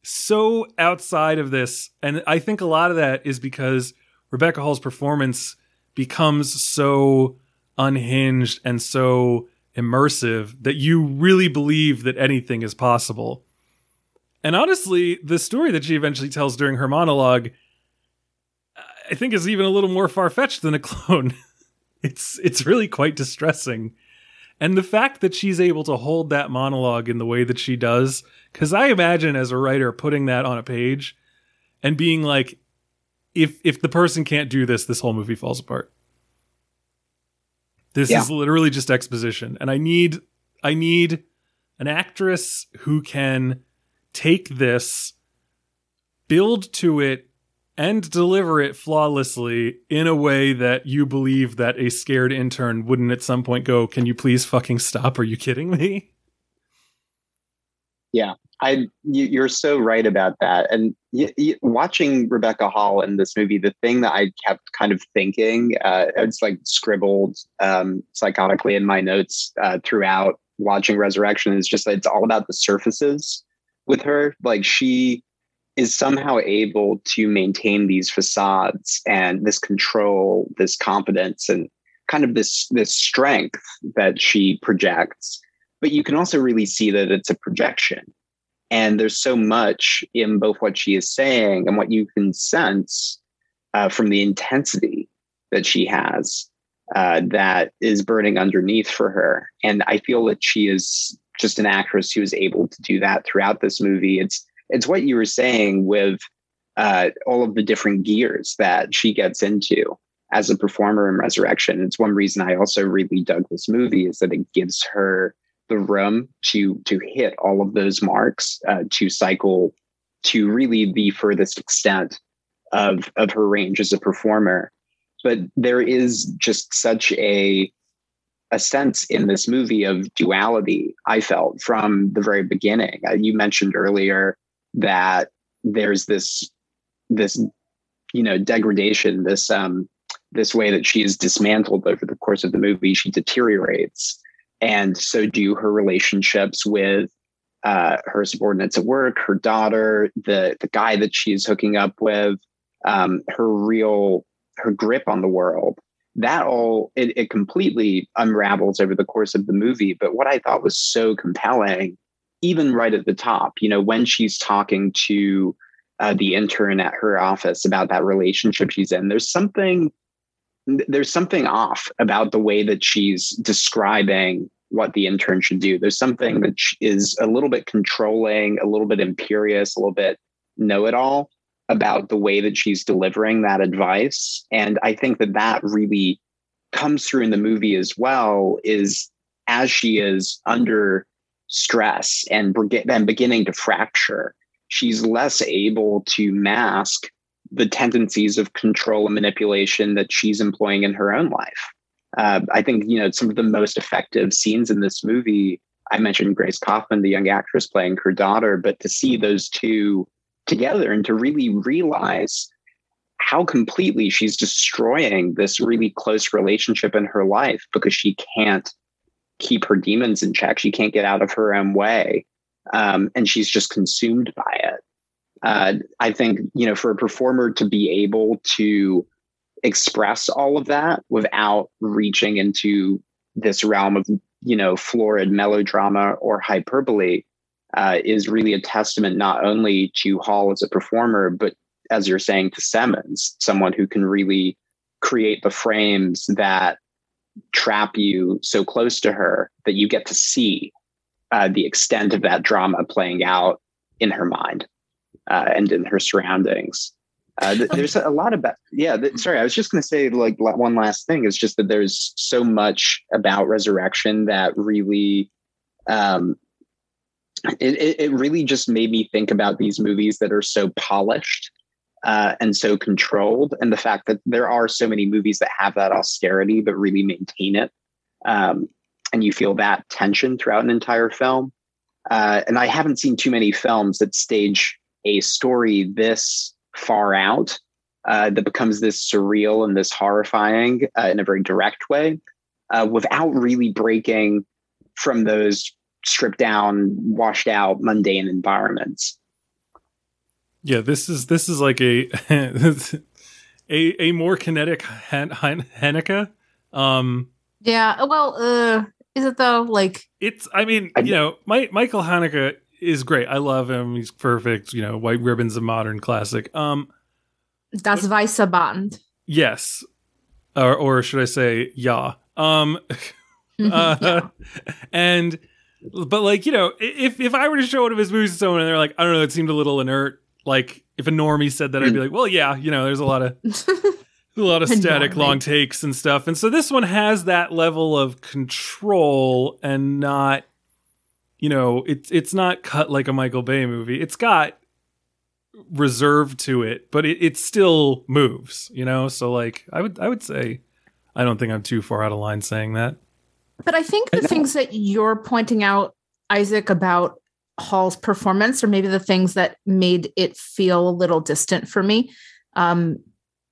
so outside of this. And I think a lot of that is because Rebecca Hall's performance becomes so unhinged and so immersive that you really believe that anything is possible. And honestly, the story that she eventually tells during her monologue, I think is even a little more far fetched than a <laughs> clone. it's it's really quite distressing. And the fact that she's able to hold that monologue in the way that she does, because I imagine as a writer putting that on a page and being like, if if the person can't do this, this whole movie falls apart. This Yeah. is literally just exposition, and I need I need an actress who can take this, build to it, and deliver it flawlessly in a way that you believe that a scared intern wouldn't at some point go, "Can you please fucking stop? Are you kidding me?" <laughs> I you, you're so right about that. And y- y- watching Rebecca Hall in this movie, the thing that I kept kind of thinking, uh, it's like scribbled um, psychotically in my notes uh, throughout watching Resurrection, is just it's all about the surfaces with her. Like she is somehow able to maintain these facades and this control, this competence, and kind of this this strength that she projects. But you can also really see that it's a projection and there's so much in both what she is saying and what you can sense uh, from the intensity that she has uh, that is burning underneath for her. And I feel that she is just an actress who is able to do that throughout this movie. It's it's what you were saying with uh, all of the different gears that she gets into as a performer in Resurrection. It's one reason I also really dug this movie is that it gives her the room to to hit all of those marks uh, to cycle to really the furthest extent of of her range as a performer. But there is just such a a sense in this movie of duality i felt from the very beginning. Uh, you mentioned earlier that there's this this you know degradation this um this way that she is dismantled over the course of the movie. She deteriorates and so do her relationships with uh, her subordinates at work, her daughter, the the guy that she's hooking up with, um, her real her grip on the world. That all it, it completely unravels over the course of the movie. But what I thought was so compelling, even right at the top, you know, when she's talking to uh, the intern at her office about that relationship she's in, there's something there's something off about the way that she's describing what the intern should do. There's something that is a little bit controlling, a little bit imperious, a little bit know it all about the way that she's delivering that advice. And I think that that really comes through in the movie as well is as she is under stress and, and beginning to fracture, she's less able to mask the tendencies of control and manipulation that she's employing in her own life. Uh, I think you know some of the most effective scenes in this movie. I mentioned Grace Kaufman, the young actress playing her daughter, but to see those two together and to really realize how completely she's destroying this really close relationship in her life because she can't keep her demons in check. She can't get out of her own way, um, and she's just consumed by it. Uh, I think you know for a performer to be able to express all of that without reaching into this realm of you know florid melodrama or hyperbole uh, is really a testament not only to Hall as a performer, but as you're saying to Semans, someone who can really create the frames that trap you so close to her that you get to see uh, the extent of that drama playing out in her mind uh, and in her surroundings. Uh, th- there's a lot about yeah. Th- sorry, I was just going to say like one last thing is just that there's so much about resurrection that really, um, it, it it really just made me think about these movies that are so polished uh, and so controlled, and the fact that there are so many movies that have that austerity but really maintain it, um, and you feel that tension throughout an entire film. Uh, and I haven't seen too many films that stage a story this far out uh, that becomes this surreal and this horrifying uh, in a very direct way uh, without really breaking from those stripped down washed out mundane environments Yeah, this is this is like a <laughs> a a more kinetic Han- Han- Haneke. Um, Yeah. Well, uh, is it though? Like, it's I mean, I- you know, my, Michael Haneke is great. I love him. He's perfect. You know, White Ribbon's a modern classic. Um, das Weiße Band. yes, or or should I say, yeah. Um, <laughs> <laughs> Uh, yeah. and but like you know, if if I were to show one of his movies to someone and they're like, I don't know, it seemed a little inert. Like if a normie said that, I'd be like, well, yeah, you know, there's a lot of <laughs> a lot of static long takes and stuff. And so this one has that level of control and not, you know, it's it's not cut like a Michael Bay movie. It's got reserve to it, but it, it still moves, you know? So like I would I would say I don't think I'm too far out of line saying that. But I think the things that you're pointing out, Isaac, about Hall's performance, or maybe the things that made it feel a little distant for me. Um,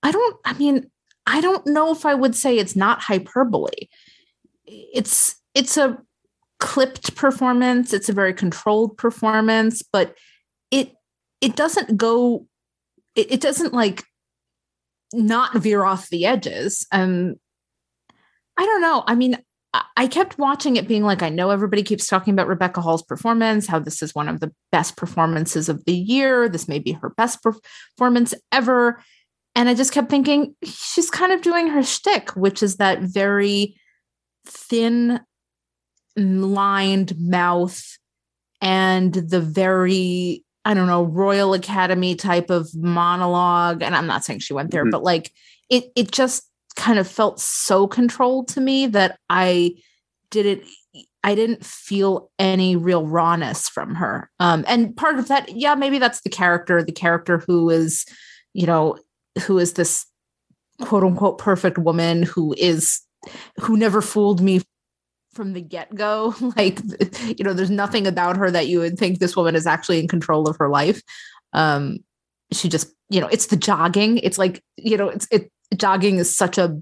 I don't, I mean, I don't know if I would say it's not hyperbole. It's it's a clipped performance, it's a very controlled performance, but it it doesn't go, it, it doesn't like not veer off the edges. Um I don't know. I mean, I- I kept watching it being like, I know everybody keeps talking about Rebecca Hall's performance, how this is one of the best performances of the year. This may be her best performance ever. And I just kept thinking, she's kind of doing her shtick, which is that very thin lined mouth and the very, I don't know, Royal Academy type of monologue. And I'm not saying she went there, Mhm. but like it it just kind of felt so controlled to me that I didn't I didn't feel any real rawness from her. Um and part of that, yeah, maybe that's the character, the character who is, you know, who is this quote unquote perfect woman who is who never fooled me from the get-go. <laughs> Like, you know, there's nothing about her that you would think this woman is actually in control of her life. Um she just, you know, it's the jogging. It's like, you know, it's it jogging is such a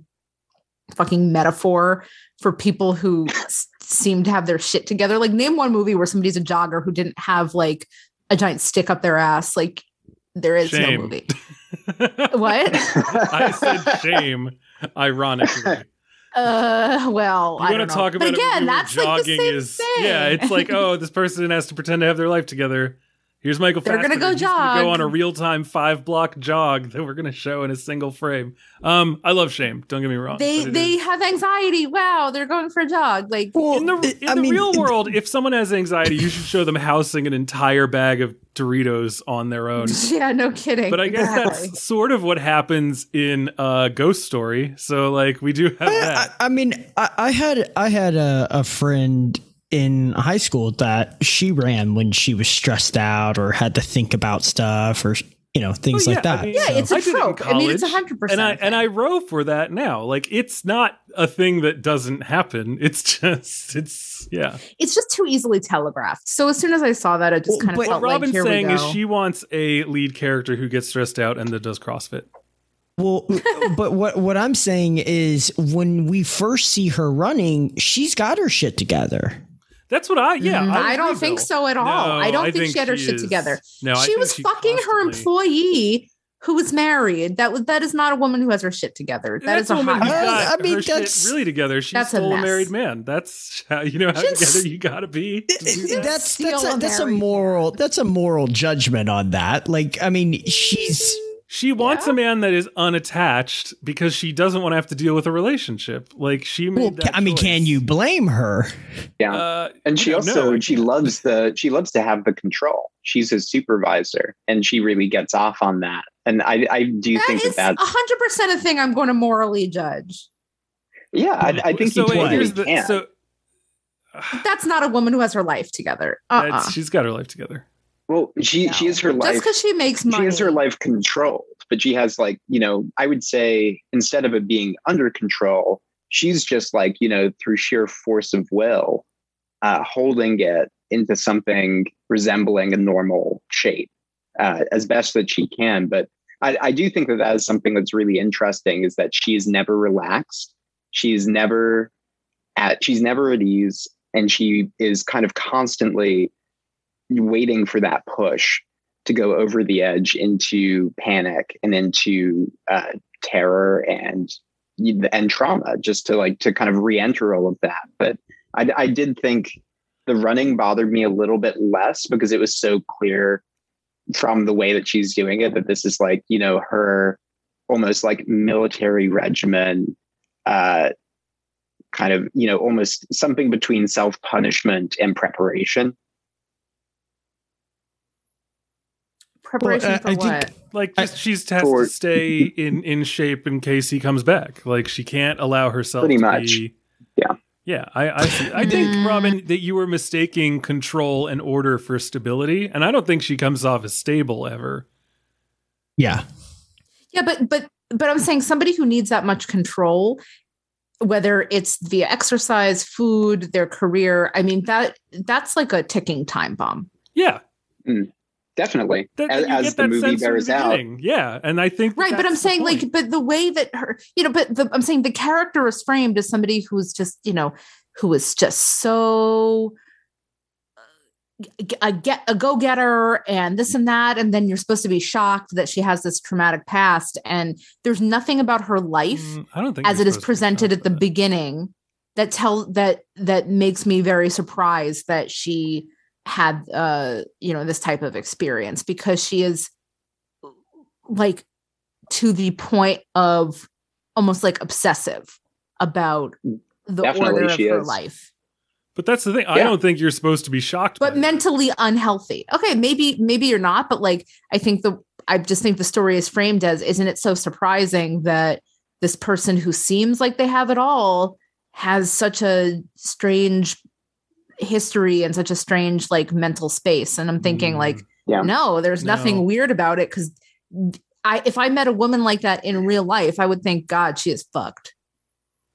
fucking metaphor for people who s- seem to have their shit together. Like name one movie where somebody's a jogger who didn't have like a giant stick up their ass. Like there is Shame. no movie. <laughs> What? <laughs> I said shame, ironically. Uh well, You I want don't to know. talk about but again, that's like the same is thing. yeah. It's like oh, this person has to pretend to have their life together. Here's Michael. They're gonna go He's gonna go on a real time five block jog that we're gonna show in a single frame. Um, I love shame. Don't get me wrong. they they is- have anxiety. Wow, they're going for a jog. Like Well, in the in I the mean, real it- world, if someone has anxiety, you should show them housing an entire bag of Doritos on their own. <laughs> yeah, no kidding. But I guess Exactly. that's sort of what happens in uh, Ghost Story. So like we do have I, that. I, I mean, I, I had I had a, a friend in high school that she ran when she was stressed out or had to think about stuff or you know things Oh, like yeah, I that. mean, yeah, So- it's a I did it in trope. I mean, it's a hundred percent. and I and I row for that now. Like it's not a thing that doesn't happen. <laughs> It's just it's yeah. it's just too easily telegraphed. So as soon as I saw that, I just Well, kind of but- What felt like Robyn's here saying is she wants a lead character who gets stressed out and that does CrossFit. Well, <laughs> but what what I'm saying is when we first see her running, she's got her shit together. That's what I yeah. Mm, I, I don't think Bill. so at all. No, I don't think, she had her shit is- together. No, she think was she fucking her employee who was married. That was that is not a woman who has her shit together. That That's is a a woman hot who's got I mean, her shit that's- really together. She that's a stole a, mess. married man. That's how you know how She didn't together you gotta be. <laughs> to do that. That's that's a, a that's a moral that's a moral judgment on that. Like, I mean, she's She wants Yeah. a man that is unattached because she doesn't want to have to deal with a relationship. Like she made well. that I mean, choice. can you blame her? Yeah. Uh, and she also no. she loves the she loves to have the control. She's his supervisor, and she really gets off on that. And I I do That think that is that's hundred percent a thing I'm going to morally judge. yeah. I, I think so you wait, totally here's the can. so That's not a woman who has her life together. Uh-uh. she's got her life together. Well, she she is her life. Just because she makes money. She has her life controlled, but she has like you know I would say instead of it being under control, she's just like you know through sheer force of will, uh, holding it into something resembling a normal shape uh, as best that she can. But I, I do think that that is something that's really interesting is that she's never relaxed. She's never at she's never at ease, and she is kind of constantly waiting for that push to go over the edge into panic and into uh, terror and and trauma just to like to kind of re-enter all of that but I, I did think the running bothered me a little bit less because it was so clear from the way that she's doing it that this is like you know her almost like military regimen uh kind of you know almost something between self punishment and preparation. Preparation Well, uh, for I what? think- like I- just, she's has For- to stay in in shape in case he comes back. Like she can't allow herself Pretty to much. be. Yeah. Yeah, I I, see. I think Mm. Robyn that you were mistaking control and order for stability, and I don't think she comes off as stable ever. Yeah. Yeah, but but but I'm saying somebody who needs that much control, whether it's via exercise, food, their career, I mean that that's like a ticking time bomb. Yeah, Definitely, that, as, as the movie bears the out. Yeah, and I think Right, but I'm saying point. like but the way that her, you know, but the, I'm saying the character is framed as somebody who's just, you know, who is just so uh, a get a go-getter and this and that and then you're supposed to be shocked that she has this traumatic past and there's nothing about her life Mm, I don't think as it is supposed to be presented at the that. beginning that tell that that makes me very surprised that she had uh you know this type of experience because she is like to the point of almost like obsessive about the Definitely order of her is. life But that's the thing. I don't think you're supposed to be shocked. but by that. mentally unhealthy okay maybe maybe you're not but like i think the i just think the story is framed as isn't it so surprising that this person who seems like they have it all has such a strange history and such a strange like mental space and i'm thinking Mm. like Yeah. no there's No. nothing weird about it because i if i met a woman like that in real life i would think god she is fucked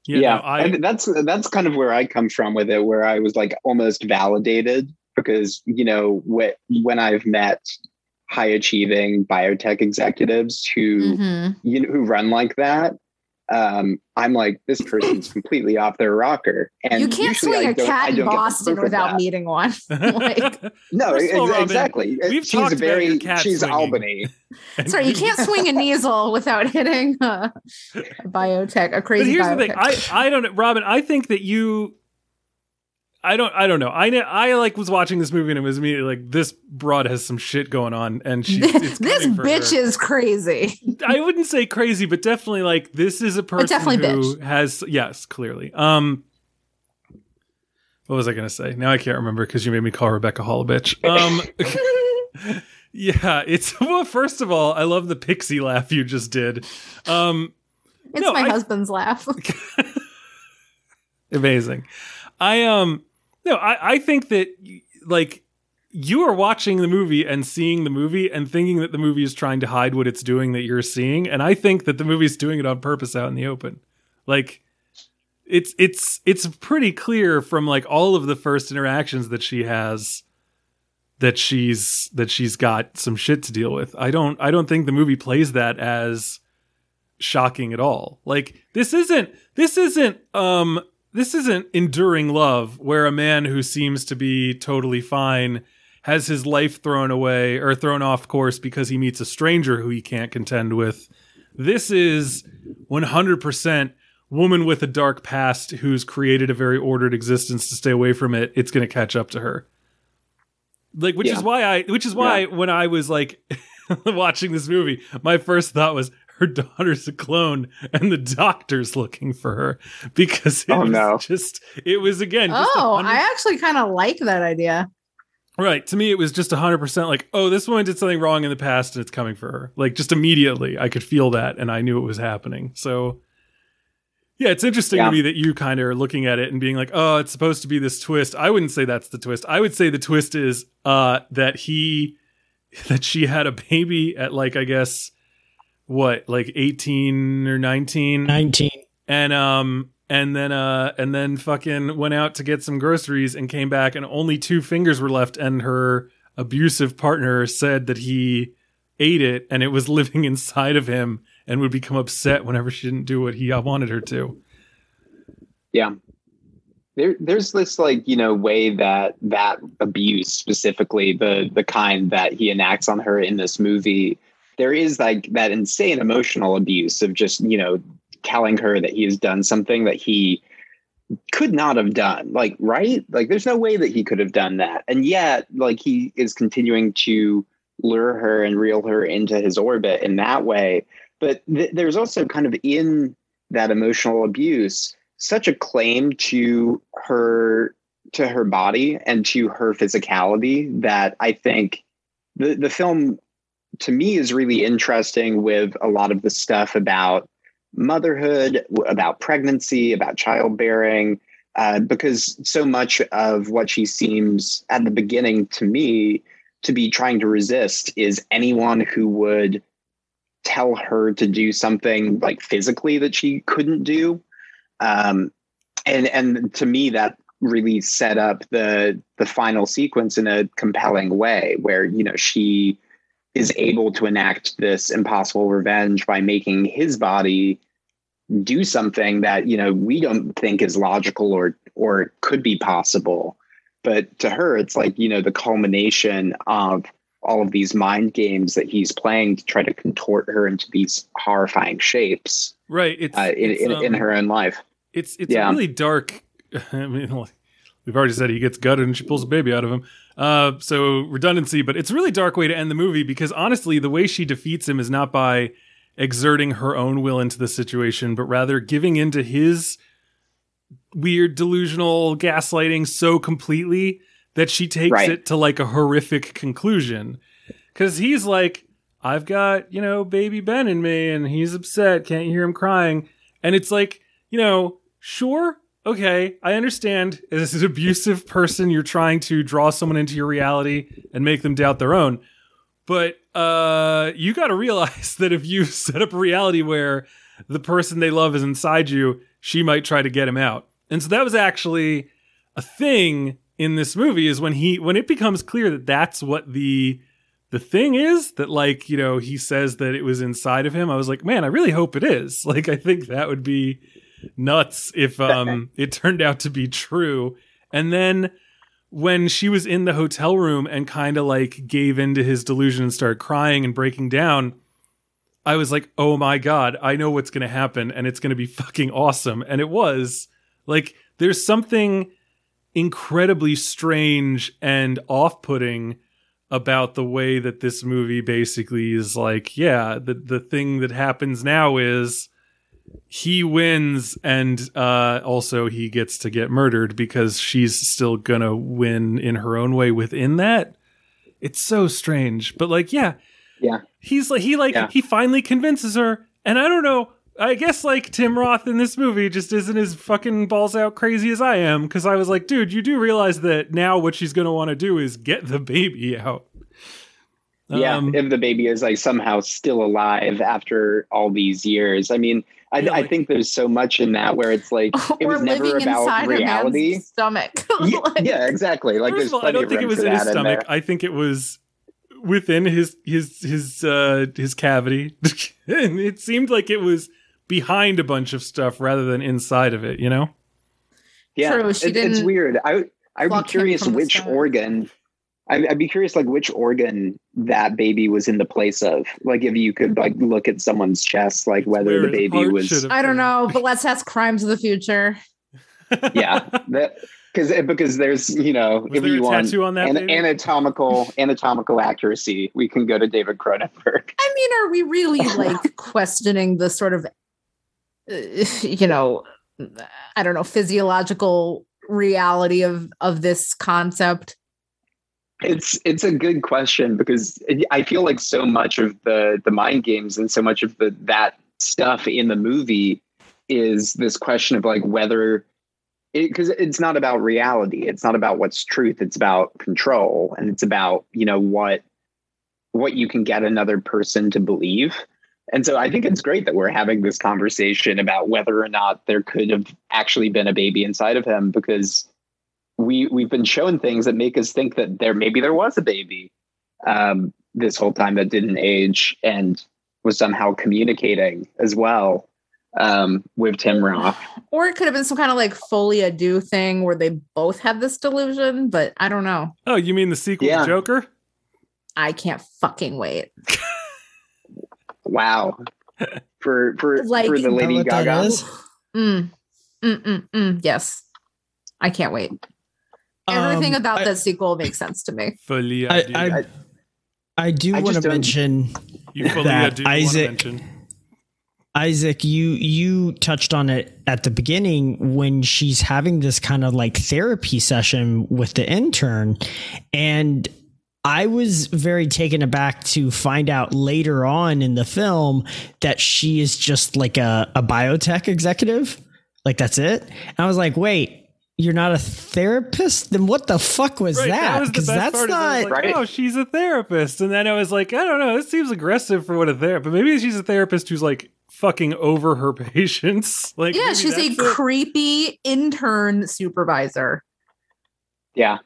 yeah, yeah, no, I, and that's that's kind of where I come from with it, where I was like almost validated because you know wh- when I've met high achieving biotech executives who Mhm. you know who run like that, um, I'm like this person's <clears throat> completely off their rocker. And you can't swing I a cat in don't get the Boston without that. meeting one <laughs> <laughs> like No, First all, ex- Robyn, exactly. we've she's talked about very your cat she's swinging. Albany. <laughs> Sorry, you can't swing a easel without hitting a, a biotech, a But crazy here's the thing. I I don't know, Robyn. I think that you. I don't. I don't know. I. I like was watching this movie and it was immediately like this broad has some shit going on and she. It's <laughs> this bitch her. is crazy. I wouldn't say crazy, but definitely like this is a person definitely who bitch. has yes, clearly. Um, what was I gonna say? Now I can't remember because you made me call Rebecca Hall a bitch. Um, <laughs> yeah, it's <laughs> well. First of all, I love the pixie laugh you just did. Um, It's No, my I- husband's laugh. amazing. I um no, I I think that like you are watching the movie and seeing the movie and thinking that the movie is trying to hide what it's doing that you're seeing and I think that the movie's doing it on purpose out in the open. Like it's it's it's pretty clear from like all of the first interactions that she has that she's that she's got some shit to deal with. I don't I don't think the movie plays that as shocking at all. Like this isn't this isn't um this isn't enduring love where a man who seems to be totally fine has his life thrown away or thrown off course because he meets a stranger who he can't contend with. This is 100% woman with a dark past who's created a very ordered existence to stay away from it. It's going to catch up to her. Like which Yeah. is why I which is why when I was like <laughs> watching this movie, my first thought was her daughter's a clone and the doctor's looking for her because it Oh, was no. just it was again just oh, 100 I actually kind of like that idea. right to me it was just 100% like oh this woman did something wrong in the past and it's coming for her like just immediately I could feel that and I knew it was happening so yeah it's interesting Yeah. to me that you kind of are looking at it and being like oh it's supposed to be this twist I wouldn't say that's the twist I would say the twist is uh that he that she had a baby at like I guess what like 18 or 19 19. and um and then uh and then fucking went out to get some groceries and came back and only two fingers were left and her abusive partner said that he ate it and it was <laughs> living inside of him and would become upset whenever she didn't do what he uh, wanted her to. Yeah. There, there's this like you know way that that abuse specifically the the kind that he enacts on her in this movie there is like that insane emotional abuse of just you know telling her that he has done something that he could not have done like right? Like there's no way that he could have done that. And yet like he is continuing to lure her and reel her into his orbit in that way. But th- there's also kind of in that emotional abuse such a claim to her to her body and to her physicality that I think the the film to me is really interesting with a lot of the stuff about motherhood, about pregnancy, about childbearing, uh, because so much of what she seems at the beginning to me to be trying to resist is anyone who would tell her to do something like physically that she couldn't do. Um, and and to me that really set up the the final sequence in a compelling way where you know she is able to enact this impossible revenge by making his body do something that you know we don't think is logical or or could be possible. But to her it's like you know the culmination of all of these mind games that he's playing to try to contort her into these horrifying shapes right it's, uh, in, it's, in, um, in her own life. it's it's Yeah. really dark. <laughs> I mean we've already said he gets gutted and she pulls a baby out of him. Uh so redundancy but it's a really dark way to end the movie because honestly the way she defeats him is not by exerting her own will into the situation but rather giving into his weird delusional gaslighting so completely that she takes Right. it to like a horrific conclusion. Because he's like i've got you know baby ben in me and he's upset. Can't you hear him crying. And it's like you know sure okay i understand. As an abusive person. You're trying to draw someone into your reality and make them doubt their own. But uh you got to realize <laughs> that if you set up a reality where the person they love is inside you she might try to get him out. And so that was actually a thing in this movie is when he when it becomes clear that that's what the the thing is that like you know he says that it was inside of him i was like man i really hope it is. <laughs> Like i think that would be nuts if <laughs> um it turned out to be true. And then when she was in the hotel room and kind of like gave into his delusion and started crying and breaking down i was like oh my god i know what's going to happen and it's going to be fucking awesome. And it was. Like there's something incredibly strange and off-putting about the way that this movie basically is like yeah the the thing that happens now is he wins and uh also he gets to get murdered because she's still gonna win in her own way within that it's so strange but like yeah Yeah. he's like he like Yeah. he finally convinces her and i don't know i guess like tim roth in this movie just isn't as fucking balls out crazy as i am because i was like dude you do realize that now what she's gonna want to do is get the baby out yeah Um, if the baby is like somehow still alive after all these years i mean i, I think there's so much in that where it's like <laughs> it was never about reality stomach. <laughs> yeah, Like, yeah, exactly like First there's of all, I plenty don't of think it was in his stomach. there. I think it was within his his his uh his cavity. <laughs> and it seemed like it was behind a bunch of stuff rather than inside of it, you know? yeah True, it- it's weird i i'd be curious which organ I'd, I'd be curious like which organ that baby was in the place of like if you could like look at someone's chest like whether Where the baby was. I don't know, but let's <laughs> ask crimes of the future. yeah because because there's you know Was if there you a want tattoo on that an, anatomical anatomical accuracy we can go to david cronenberg I mean, are we really like <laughs> questioning the sort of, uh, you know, I don't know, physiological reality of of this concept? It's it's a good question because i feel like so much of the the mind games and so much of the that stuff in the movie is this question of like whether because it's not about reality. It's not about what's truth. It's about control. And it's about you know what what you can get another person to believe. And so i think it's great that we're having this conversation about whether or not there could have actually been a baby inside of him because we we've been shown things that make us think that there maybe there was a baby um, this whole time that didn't age and was somehow communicating as well um, with Tim Roth. Or it could have been some kind of like Folie à Deux thing where they both had this delusion, but I don't know. Oh, you mean the sequel Yeah. to Joker? I can't fucking wait. Wow. <laughs> For for Like- for the Lady what Gaga. Mm. Mm, mm, mm. Yes. I can't wait. Everything Um, about I- that sequel makes sense to me. Fully I, do. I, I do I want to mention you fully that do Isaac- mention. Isaac, you you touched on it at the beginning when she's having this kind of like therapy session with the intern, and I was very taken aback to find out later on in the film that she is just like a, a biotech executive. Like that's it. And I was like, wait, you're not a therapist? Then what the fuck was Right, that? Because best that's part. is I was not. like, Right. Oh, she's a therapist, and then I was like, I don't know. This seems aggressive for what a therapist. But maybe she's a therapist who's like fucking over her <laughs> patients. Like, Yeah, she's a it. creepy intern supervisor. Yeah.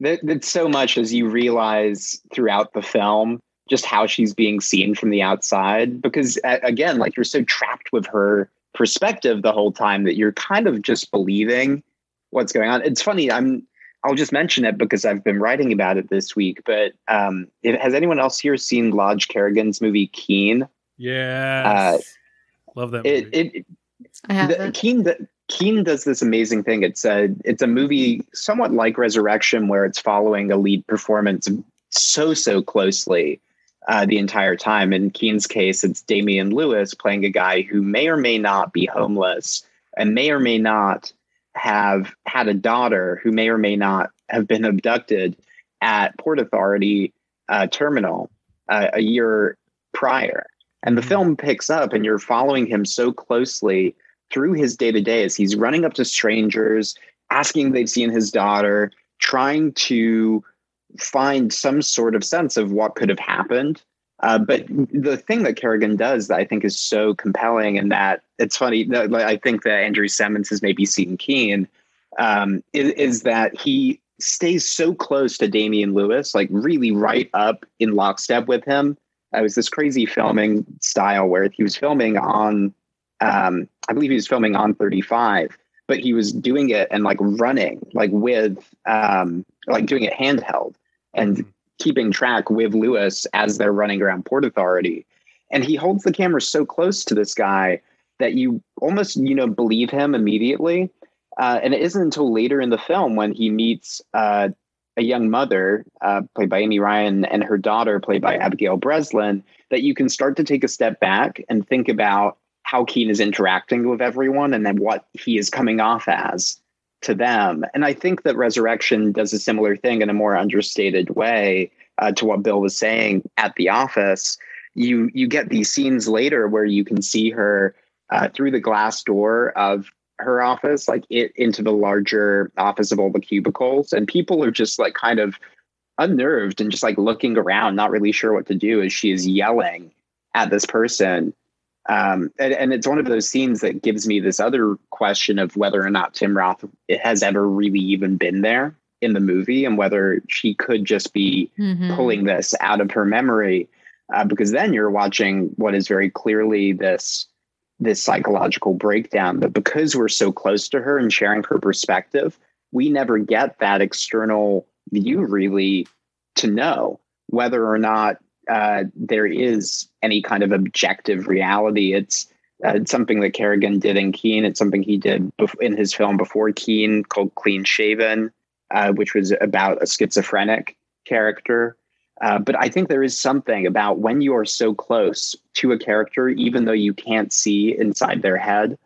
That, that's so much as you realize throughout the film just how she's being seen from the outside. Because again, like you're so trapped with her perspective the whole time that you're kind of just believing what's going on. It's funny. I'm. I'll just mention it because I've been writing about it this week. But um, it, has anyone else here seen Lodge Kerrigan's movie Keane? Yes. Love that movie. Uh, It, it I the, haven't. Keane Keane does this amazing thing. It's a it's a movie somewhat like Resurrection, where it's following a lead performance so so closely uh, the entire time. In Keane's case, it's Damian Lewis playing a guy who may or may not be homeless and may or may not have had a daughter who may or may not have been abducted at Port Authority uh, terminal uh, a year prior. And the Mhm. film picks up, and you're following him so closely through his day to day as he's running up to strangers, asking if they've seen his daughter, trying to find some sort of sense of what could have happened. Uh, but the thing that Kerrigan does that I think is so compelling, and that it's funny, I think that Andrew Semans has maybe seen Keane, um, is, is that he stays so close to Damian Lewis, like really right up in lockstep with him. It was this crazy filming style where he was filming on, um, I believe he was filming on 35, but he was doing it and like running, like with, um, like doing it handheld and keeping track with Lewis as they're running around Port Authority. And he holds the camera so close to this guy that you almost, you know, believe him immediately. Uh, and it isn't until later in the film when he meets uh, a young mother, uh, played by Amy Ryan, and her daughter, played by Abigail Breslin, that you can start to take a step back and think about how Keane is interacting with everyone and then what he is coming off as to them. And I think that Resurrection does a similar thing in a more understated way uh, to what Bill was saying at the office. You you get these scenes later where you can see her uh, through the glass door of her office, like it into the larger office of all the cubicles, and people are just like kind of unnerved and just like looking around, not really sure what to do as she is yelling at this person. Um, and, and it's one of those scenes that gives me this other question of whether or not Tim Roth has ever really even been there in the movie and whether she could just be Mhm. pulling this out of her memory uh, because then you're watching what is very clearly this this psychological breakdown but because we're so close to her and sharing her perspective we never get that external view really to know whether or not uh, there is any kind of objective reality it's uh, it's something that Kerrigan did in Keane. It's something he did bef- in his film before Keane called Clean Shaven, uh, which was about a schizophrenic character. Uh, but I think there is something about when you are so close to a character, even though you can't see inside their head,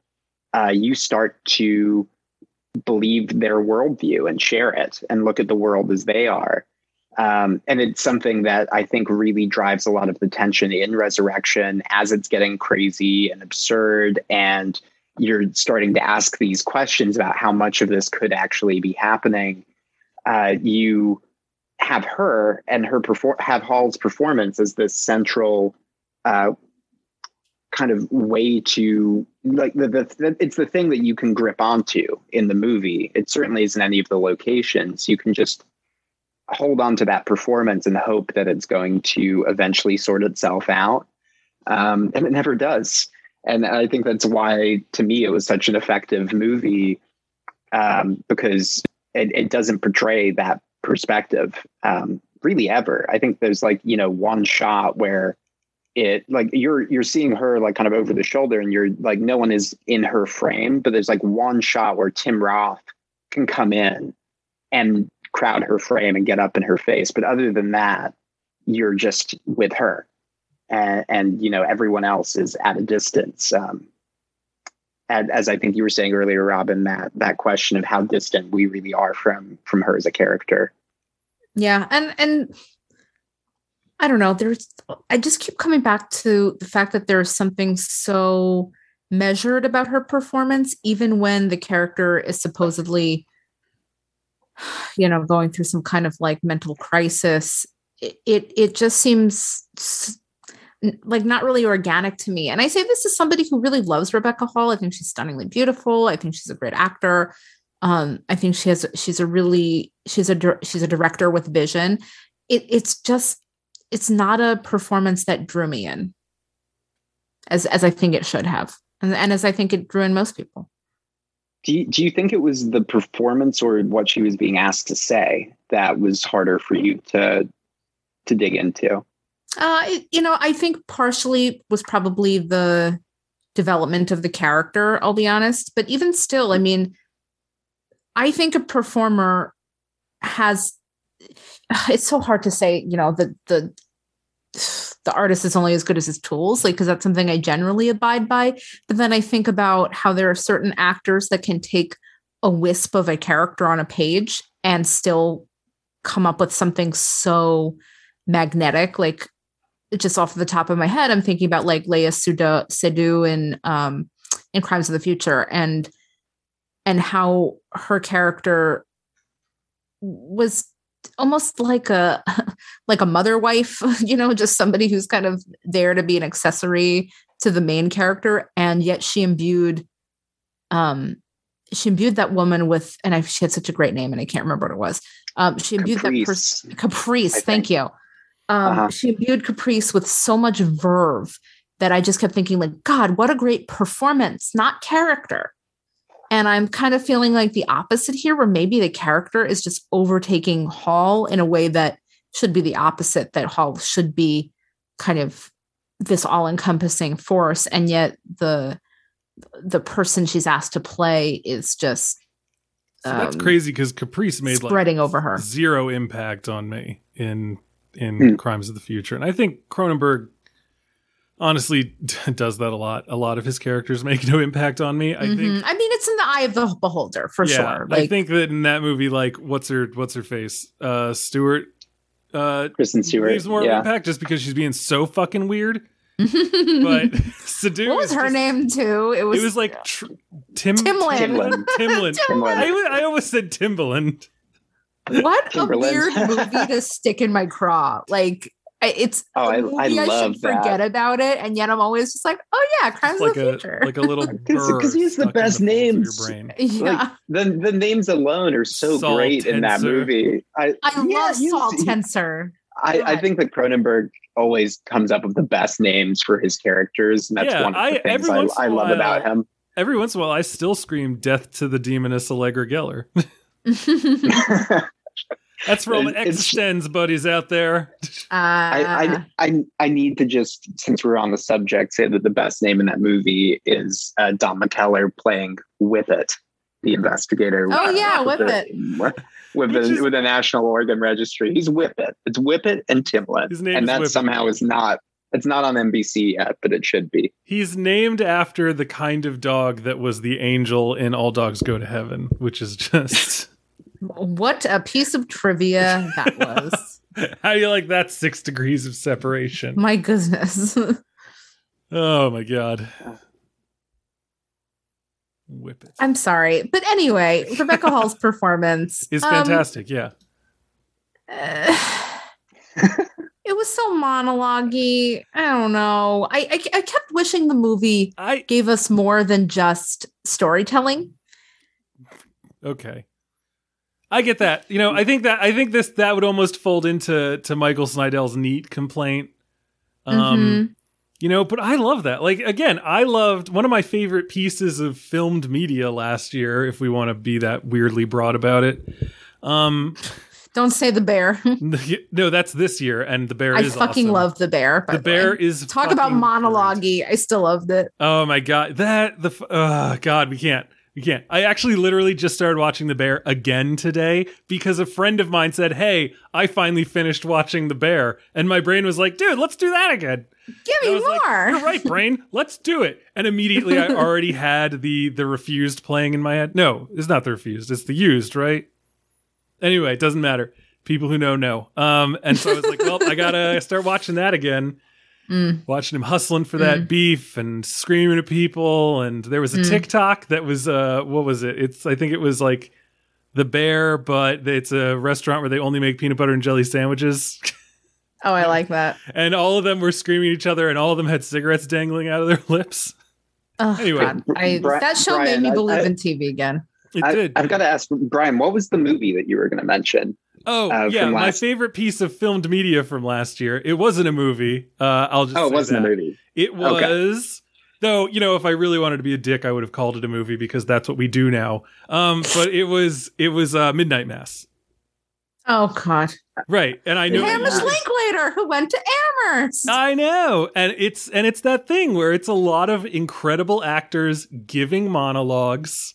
uh, you start to believe their worldview and share it and look at the world as they are. Um, and it's something that I think really drives a lot of the tension in Resurrection as it's getting crazy and absurd. And you're starting to ask these questions about how much of this could actually be happening. Uh, you have her and her perform have Hall's performance as this central uh, kind of way to like the, the it's the thing that you can grip onto in the movie. It certainly isn't any of the locations. You can just hold on to that performance and hope that it's going to eventually sort itself out. Um, and it never does. And I think that's why, to me, it was such an effective movie um, because it, it doesn't portray that perspective um, really ever. I think there's like you know one shot where it like you're you're seeing her like kind of over the shoulder and you're like no one is in her frame, but there's like one shot where Tim Roth can come in and crowd her frame and get up in her face. But other than that, you're just with her. and, and you know everyone else is at a distance. Um, and as I think you were saying earlier, Robyn, that that question of how distant we really are from from her as a character. Yeah, and and I don't know. There's I just keep coming back to the fact that there's something so measured about her performance, even when the character is supposedly, you know, going through some kind of like mental crisis. It it, it just seems like not really organic to me. And I say this as somebody who really loves Rebecca Hall. I think she's stunningly beautiful. I think she's a great actor. Um, I think she has she's a really she's a she's a director with vision. It, it's just it's not a performance that drew me in as as I think it should have, and, and as I think it drew in most people. Do you, do you think it was the performance or what she was being asked to say that was harder for you to to dig into? Uh, it, you know, I think partially was probably the development of the character. I'll be honest, but even still, I mean, I think a performer has. <sighs> It's so hard to say, you know, the the the artist is only as good as his tools, like because that's something I generally abide by. But then I think about how there are certain actors that can take a wisp of a character on a page and still come up with something so magnetic. Like just off the top of my head, I'm thinking about like Léa Seydoux in um in Crimes of the Future and and how her character was almost like a <laughs> like a mother wife <laughs> you know just somebody who's kind of there to be an accessory to the main character and yet she imbued um she imbued that woman with and I, she had such a great name and i can't remember what it was um she imbued caprice. that person caprice thank you um uh-huh. she imbued caprice with so much verve that i just kept thinking like god what a great performance not character and I'm kind of feeling like the opposite here, where maybe the character is just overtaking Hall in a way that should be the opposite, that Hall should be kind of this all-encompassing force. And yet the the person she's asked to play is just so that's um, crazy because Caprice made spreading like over her zero impact on me in in mm. Crimes of the Future, and I think Cronenberg honestly <laughs> does that a lot. A lot of his characters make no impact on me. I mm-hmm. think. I mean, it's in the eye of the beholder for yeah, sure. Like, I think that in that movie, like what's her what's her face, uh, Stewart, uh, Kristen Stewart leaves more yeah. impact just because she's being so fucking weird. <laughs> but <laughs> Seydoux what was her just, name too? It was it was like tr- Tim Timlin. Timlin. Timlin. Timlin. I, I almost said Timbaland. What a weird movie to stick in my craw. Like it's oh, I, I, I love should forget about it, and yet I'm always just like, oh yeah, Crimes like of the Future, like a little <laughs> because he's the best the names. <laughs> Yeah, like, the the names alone are so Saul great Tenser. in that movie. I I yeah, love Saul Tenser. I, I, think that Cronenberg always comes up with the best names for his characters, and that's yeah, one of the I, things I, I love while, about him. Every once in a while, I still scream "Death to the Demoness Allegra Geller." <laughs> That's Roman extends buddies out there. <laughs> Uh, I, I, I I need to just since we're on the subject say that the best name in that movie is uh, Don McKellar playing Whippet, the investigator. Oh uh, yeah, Whippet. With the with the National Organ Registry, he's Whippet. It's Whippet and Timlin, and that somehow is not it's not on NBC yet, but it should be. He's named after the kind of dog that was the angel in All Dogs Go to Heaven, which is just <laughs> what a piece of trivia that was. <laughs> How do you like that six degrees of separation? My goodness. <laughs> oh my god. Whip it. I'm sorry. But anyway, Rebecca Hall's performance <laughs> is fantastic. Um, yeah. Uh, <sighs> it was so monologue I don't know. I, I, I kept wishing the movie I, gave us more than just storytelling. Okay. I get that. You know, I think that I think this that would almost fold into to Michael Snydell's neat complaint. Um mm-hmm. you know, but I love that. Like again, I loved one of my favorite pieces of filmed media last year if we want to be that weirdly broad about it. Um <laughs> don't say the bear. <laughs> no, that's this year, and the bear I is. fucking awesome. love the bear. The bear is talk about monologue I still loved it. Oh my god, that the oh god, we can't. You can't. I actually literally just started watching The Bear again today because a friend of mine said, Hey, I finally finished watching The Bear. And my brain was like, Dude, let's do that again. Give me was like, more. You're right, brain. Let's do it. And immediately I <laughs> already had the the refused playing in my head. No, it's not the refused. It's the used, right? Anyway, it doesn't matter. People who know know. Um, and so I was like, well, I gotta start watching that again. Mm. Watching him hustling for that beef and screaming at people. And there was a TikTok that was uh, what was it? It's I think it was like the bear, but it's a restaurant where they only make peanut butter and jelly sandwiches. <laughs> Oh, I like that. and all of them were screaming at each other, and all of them had cigarettes dangling out of their <laughs> lips. Oh, Anyway, God. I, that show Brian, made me I- believe I- in TV again. It I, did. I've got to ask Brian, what was the movie that you were going to mention? Oh, uh, yeah, from my last- favorite piece of filmed media from last year. It wasn't a movie. Uh, I'll just Oh, it wasn't that. a movie. It Okay. was. Though, you know, if I really wanted to be a dick, I would have called it a movie because that's what we do now. Um, but it was it was uh, Midnight Mass. Oh, God. Right. And I know Hamish Linklater, who went to Amherst. I know. And it's and it's that thing where it's a lot of incredible actors giving monologues,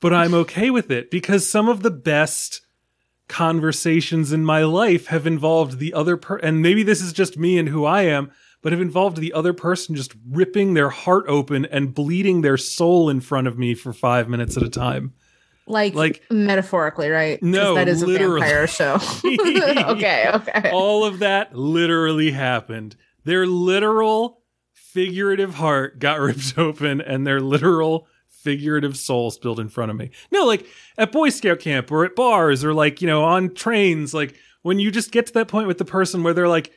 but I'm okay with it because some of the best conversations in my life have involved the other per and maybe this is just me and who I am, but have involved the other person just ripping their heart open and bleeding their soul in front of me for 5 minutes at a time. like, like- metaphorically, right? No, that is a literally. vampire show. <laughs> okay, okay. all of that literally happened. Their literal figurative heart got ripped <laughs> open and their literal figurative soul spilled in front of me. No, like at Boy Scout camp or at bars or like, you know, on trains, like when you just get to that point with the person where they're like,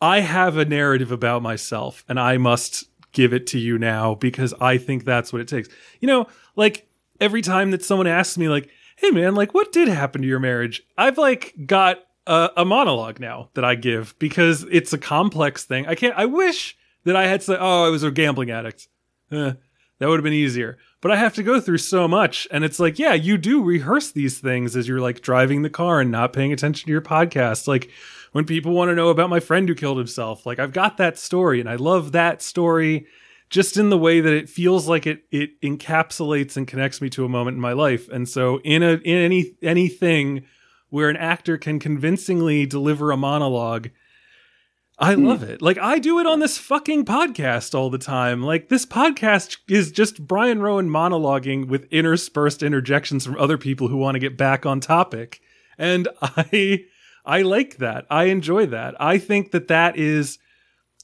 I have a narrative about myself and I must give it to you now because I think that's what it takes. You know, like every time that someone asks me like, "Hey man, like what did happen to your marriage?" I've like got a, a monologue now that I give because it's a complex thing. I can't I wish that I had said, "Oh, I was a gambling addict." Eh, that would have been easier. But I have to go through so much and it's like, yeah, you do rehearse these things as you're like driving the car and not paying attention to your podcast. Like when people want to know about my friend who killed himself, like I've got that story and I love that story just in the way that it feels like it it encapsulates and connects me to a moment in my life. And so in a in any anything where an actor can convincingly deliver a monologue, I hmm. love it. Like I do it on this fucking podcast all the time. Like this podcast is just Brian Roan monologuing with interspersed interjections from other people who want to get back on topic. And <laughs> I I like that. I enjoy that. I think that that is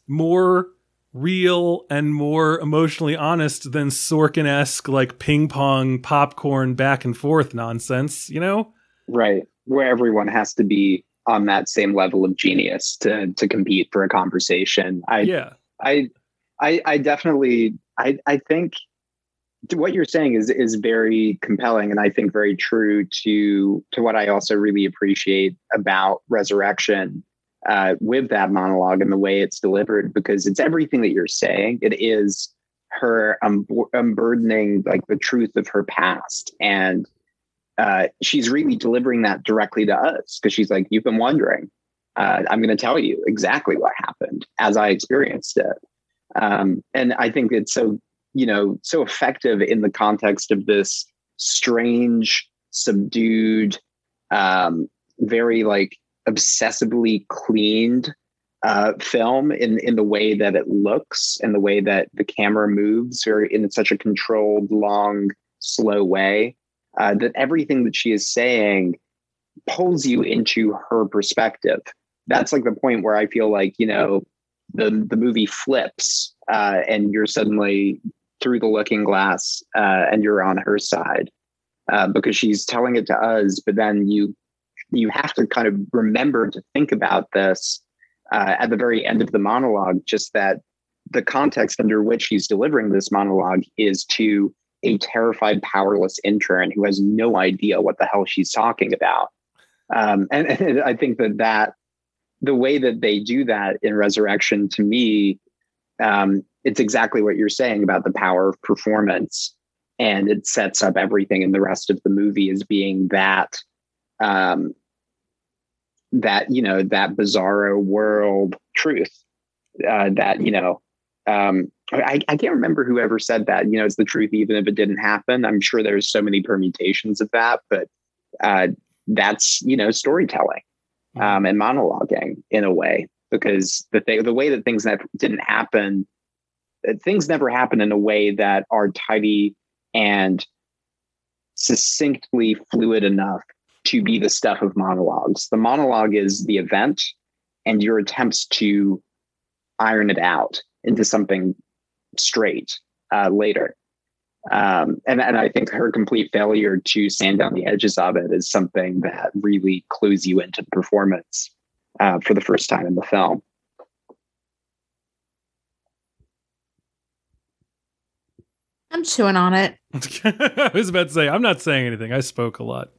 more real and more emotionally honest than Sorkin esque, like ping pong popcorn back and forth nonsense, you know? Right. Where everyone has to be on that same level of genius to to compete for a conversation. I yeah. I I I definitely I I think what you're saying is is very compelling and I think very true to to what I also really appreciate about resurrection uh, with that monologue and the way it's delivered because it's everything that you're saying. It is her um, unburdening like the truth of her past and uh, she's really delivering that directly to us because she's like, you've been wondering. Uh, I'm going to tell you exactly what happened as I experienced it. Um, and I think it's so, you know, so effective in the context of this strange, subdued, um, very like obsessively cleaned uh, film in in the way that it looks and the way that the camera moves, very in such a controlled, long, slow way uh, that everything that she is saying pulls you into her perspective. That's like the point where I feel like you know the the movie flips uh, and you're suddenly through the looking glass uh, and you're on her side uh, because she's telling it to us, but then you you have to kind of remember to think about this uh, at the very end of the monologue. Just that the context under which he's delivering this monologue is to a terrified, powerless intern who has no idea what the hell she's talking about. Um, and, <laughs> and I think that that the way that they do that in Resurrection, to me, um, it's exactly what you're saying about the power of performance, and it sets up everything in the rest of the movie as being that. Um, that you know that bizarro world truth uh, that you know um, I, I can't remember whoever said that. You know, it's the truth, even if it didn't happen. I'm sure there's so many permutations of that, but uh, that's you know storytelling um, and monologuing in a way. because the thing, the way that things that didn't happen, uh, things never happen in a way that are tidy and succinctly fluid enough to be the stuff of monologues. The monologue is the event and your attempts to iron it out into something straight uh, later. Um, and, and I think her complete failure to sand down the edges of it is something that really clues you into the performance uh, for the first time in the film. I'm chewing on it. <laughs> I was about to say, I'm not saying anything. I spoke a lot.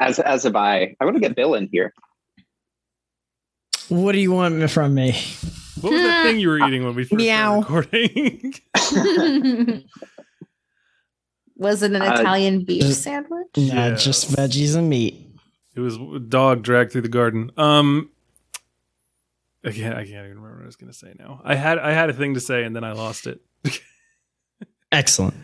As as have I. I want to get Bill in here. What do you want from me? What was that thing you were <laughs> eating when we first Meow. started recording? <laughs> <laughs> Was it an Uh, Italian beef just- sandwich? Nah, Yes. just veggies and meat. it was a dog dragged through the garden. Um, I can't. I can't even remember what I was going to say now. I had. I had a thing to say and then I lost it. Excellent.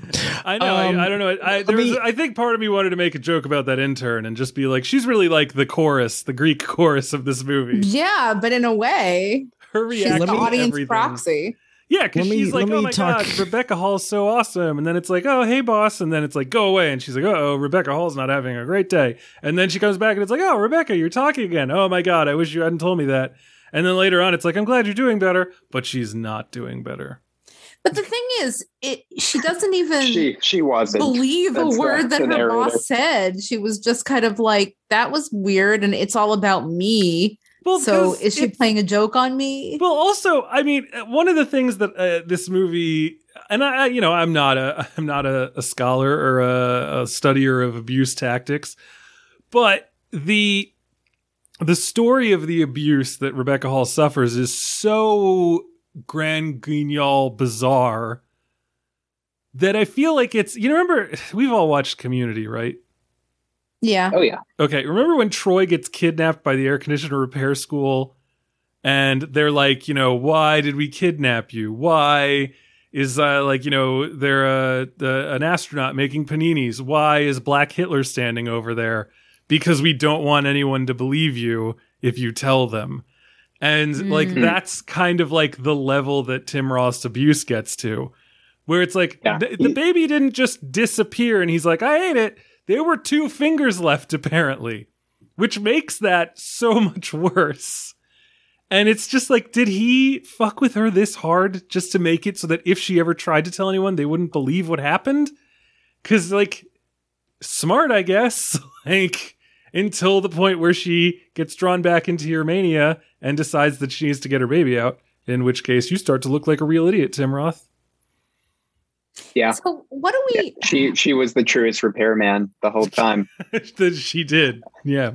I know. Um, I, I don't know. I, there let was, me- I think part of me wanted to make a joke about that intern and just be like, she's really like the chorus, the Greek <laughs> chorus of this movie. Yeah, but in a way, Her she's reaction the audience everything. proxy. Yeah, because Let me- she's like, oh my talk- god, Rebecca Hall's so awesome, and then it's like, oh hey boss, and then it's like, go away, and she's like, oh Rebecca Hall's not having a great day, and then she comes back and it's like, oh Rebecca, you're talking again. Oh my god, I wish you hadn't told me that. And then later on, it's like, I'm glad you're doing better, but she's not doing better. But the thing is, it she doesn't even She she wasn't. believe a That's the- word that the her narrator. boss said. She was just kind of like, that was weird, and it's all about me. Well, so 'cause is she it- playing a joke on me? Well, also, I mean, one of the things that uh, this movie, and I, I- you know, I'm not a, <laughs> I'm not a, a scholar or a, a studier of abuse tactics, but the the story of the abuse that Rebecca Hall suffers is so grand guignol bizarre that I feel like it's. You know, remember we've all watched Community, right? Yeah. Oh yeah. Okay, remember when Troy gets kidnapped by the air conditioner repair school and they're like, you know, why did we kidnap you? Why is uh like, you know, they're uh, the, an astronaut making paninis. Why is Black Hitler standing over there? Because we don't want anyone to believe you if you tell them. And like Mm. that's kind of like the level that Tim Roth's abuse gets to. Where it's like Yeah. the, the baby didn't just disappear and he's like, I ate it there were two fingers left apparently which makes that so <laughs> much worse and it's just like did he fuck with her this hard just to make it so that if she ever tried to tell anyone they wouldn't believe what happened cuz like smart i guess <laughs> like until the point where she gets drawn back into your mania and decides that she needs to get her baby out in which case you start to look like a real idiot tim roth Yeah. So what do yeah. we? She she was the truest repairman the whole time. <laughs> that she did yeah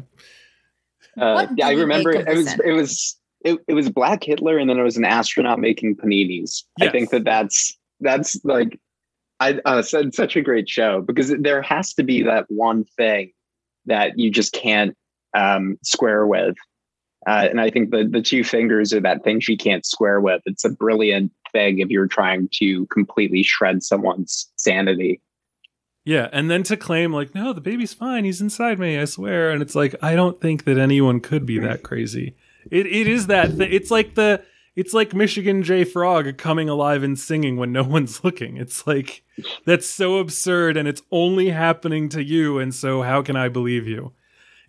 Uh, yeah, I remember make of it was it was it, it was Black Hitler, and then it was an astronaut making paninis. I think that that's that's like I uh, said such a great show because there has to be that one thing that you just can't um, square with. Uh, and I think the the two fingers are that thing she can't square with. It's a brilliant thing if you're trying to completely shred someone's sanity. Yeah, and then to claim like, no, the baby's fine, he's inside me, I swear. And it's like, I don't think that anyone could be that crazy. It it is that th- it's like the it's like Michigan J Frog coming alive and singing when no <laughs> one's looking. It's like that's so absurd and it's only happening to you, and so how can I believe you?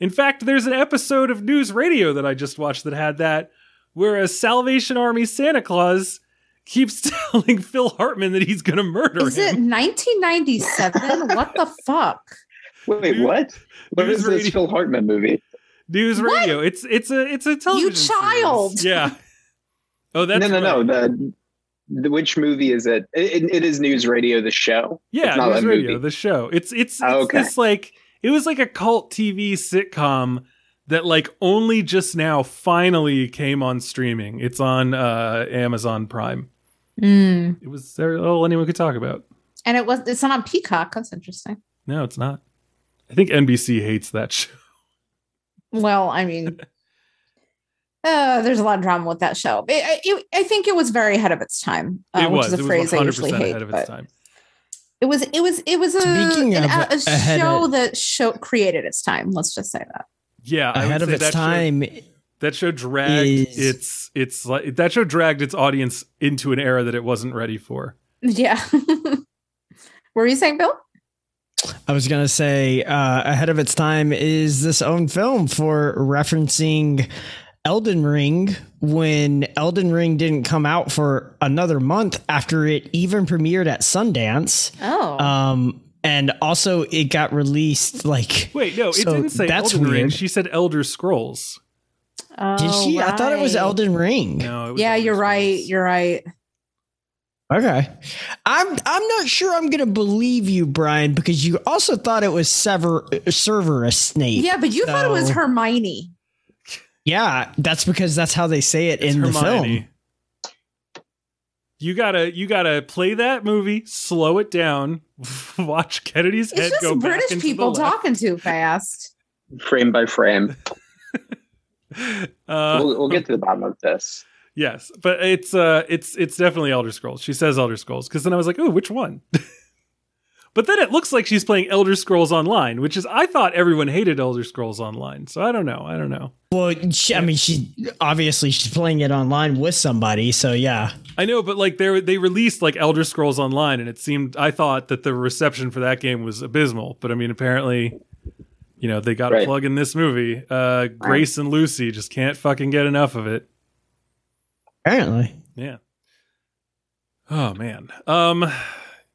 In fact, there's an episode of News Radio that I just watched that had that where a Salvation Army Santa Claus keeps <laughs> telling Phil Hartman that he's gonna murder Is him. Is it 1997? what the fuck? Wait, News- what? What News is this Radio- Phil Hartman movie? News What? radio. It's it's a it's a television. series. child. Yeah. <laughs> Oh, that's no, no, right. no. The, the which movie is it? It, it is News Radio, the show. yeah, it's not News radio, movie. the show. It's it's, Oh, it's okay. this like it was like a cult TV sitcom that like only just now finally came on streaming. It's on uh Amazon Prime. Mm. It was there all anyone could talk about. And it was it's not on Peacock. That's interesting. No, it's not. I think NBC hates that show. Well, I mean, <laughs> uh, there's a lot of drama with that show. It, it, I think it was very ahead of its time, uh, it which was. is a It phrase I 100% usually hate. ahead of its but time. It was it was it was a, an- a, a show of- that show created its time. Let's just say that. Yeah, I Ahead of its that show- time That show dragged Is- its its like that show dragged its audience into an era that it wasn't ready for. Yeah. <laughs> Were you saying, Bill? I was gonna say uh, ahead of its time is this own film for referencing Elden Ring when Elden Ring didn't come out for another month after it even premiered at Sundance. Oh. Um, and also it got released like Wait, no, it didn't say that's Elden Ring. weird. She said Elder Scrolls. did she? I thought it was Oh. Elden Ring. No, it was Yeah, Elder you're right. You're right. Okay. I'm I'm not sure I'm gonna believe you, Brian, because you also thought it was Sever Cerberus Snape. Yeah, but you thought it was Hermione. Yeah, that's because that's how they say it It's in the film. You gotta you gotta play that movie, slow it down, <laughs> watch Kennedy's It's head just go back British into people the talking too fast. frame by frame. <laughs> Uh, we'll, we'll get to the bottom of this. Yes, but it's uh it's it's definitely Elder Scrolls. She says Elder Scrolls because then I was like, oh, which one? <laughs> but then it looks like she's playing Elder Scrolls Online, which is I thought everyone hated Elder Scrolls Online. So I don't know. I don't know. Well, she, I mean, she obviously she's playing it online with somebody, so yeah. I know, but like they they released like Elder Scrolls Online, and it seemed I thought that the reception for that game was abysmal. But I mean, apparently, you know, they got a plug in this movie. Uh, Grace and Lucy just can't fucking get enough of it. Apparently, Yeah. Oh man. Um,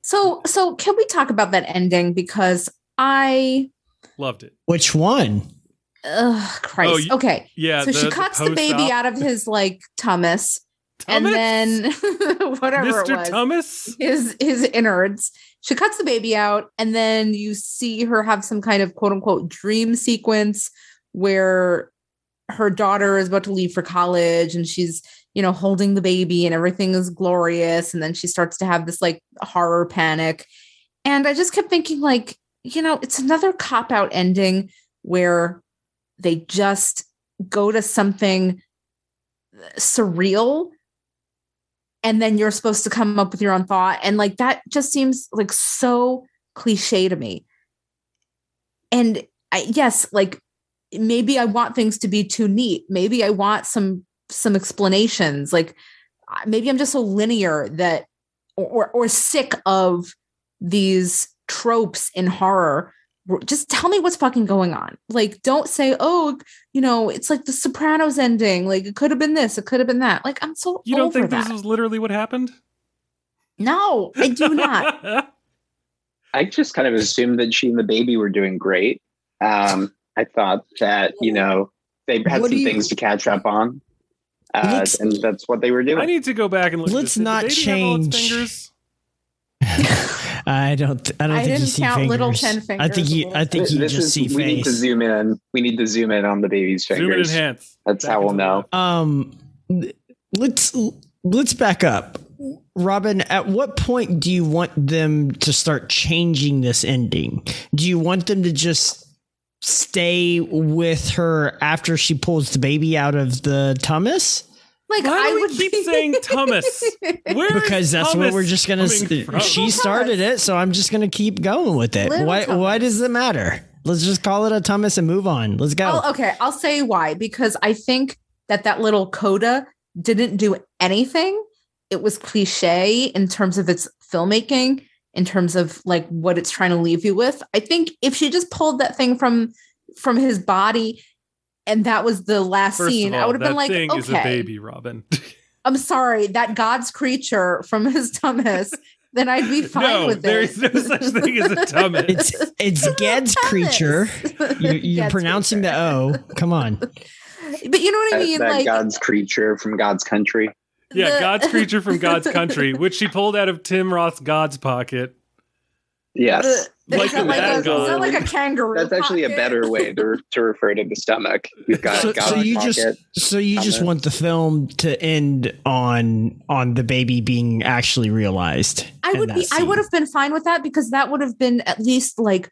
So, so can we talk about that ending because I, loved it. which one? ugh, Christ. Oh, you- okay, Yeah. so she cuts the baby post-op- out of his like tummus, and then <laughs> whatever it Mr. was, Thomas. his his innards. She cuts the baby out, and then you see her have some kind of quote unquote dream sequence where her daughter is about to leave for college, and she's you know holding the baby, and everything is glorious, and then she starts to have this like horror panic, and I just kept thinking like you know it's another cop out ending where they just go to something surreal. And then you're supposed to come up with your own thought. And like that just seems like so cliche to me. And I, yes like maybe i want things to be too neat. Maybe i want some some explanations like maybe i'm just so linear that or or, or sick of these tropes in horror just tell me what's fucking going on like don't say oh you know it's like the sopranos ending like it could have been this it could have been that like i'm so You don't think that. this was literally what happened? No, I do not. <laughs> I just kind of assumed that she and the baby were doing great. Um, I thought that you know they had What some do you- things to catch up on, uh, Let's- and that's what they were doing. I need to go back and look. Let's this. Not baby have all its change- fingers? <laughs> I don't. I don't I think you didn't see count little ten fingers. I think fingers, you. I think you this just is see we need to zoom in. We need to zoom in on the baby's Zoom and fingers. That's Back how we'll know. Um, let's let's back up. Robyn, at what point do you want them to start changing this ending? Do you want them to just stay with her after she pulls the baby out of the tummus? Like Why I do we would keep be- saying Thomas? <laughs> Where is Because that's what we're just gonna. coming s- She started it, so I'm just gonna keep going with it. Little Why? Why does it matter? Let's just call it a Thomas and move on. Let's go. Oh, okay, I'll say why because I think that that little coda didn't do anything. It was cliche in terms of its filmmaking, in terms of like what it's trying to leave you with. I think if she just pulled that thing from from his body and that was the last First scene, all, I would have been like, thing is a okay, baby, Robyn. <laughs> I'm sorry, that God's creature from his tummus, then I'd be fine no, with there it. is no such thing as a tummy. It's it's Ged's creature. You, <laughs> you're Ged's pronouncing creature. the O. Come on. But you know what I That, mean? that like God's creature from God's country. Yeah, the- God's creature from God's <laughs> country, which she pulled out of Tim Roth's God's pocket. Yes, the- Like is that like, a, is that like a kangaroo? that's actually a better way to, to refer to the stomach. We've got So, God's so you pocket. just so you just want the film to end on on the baby being actually realized. I would that be. I would have been fine with that because that would have been at least like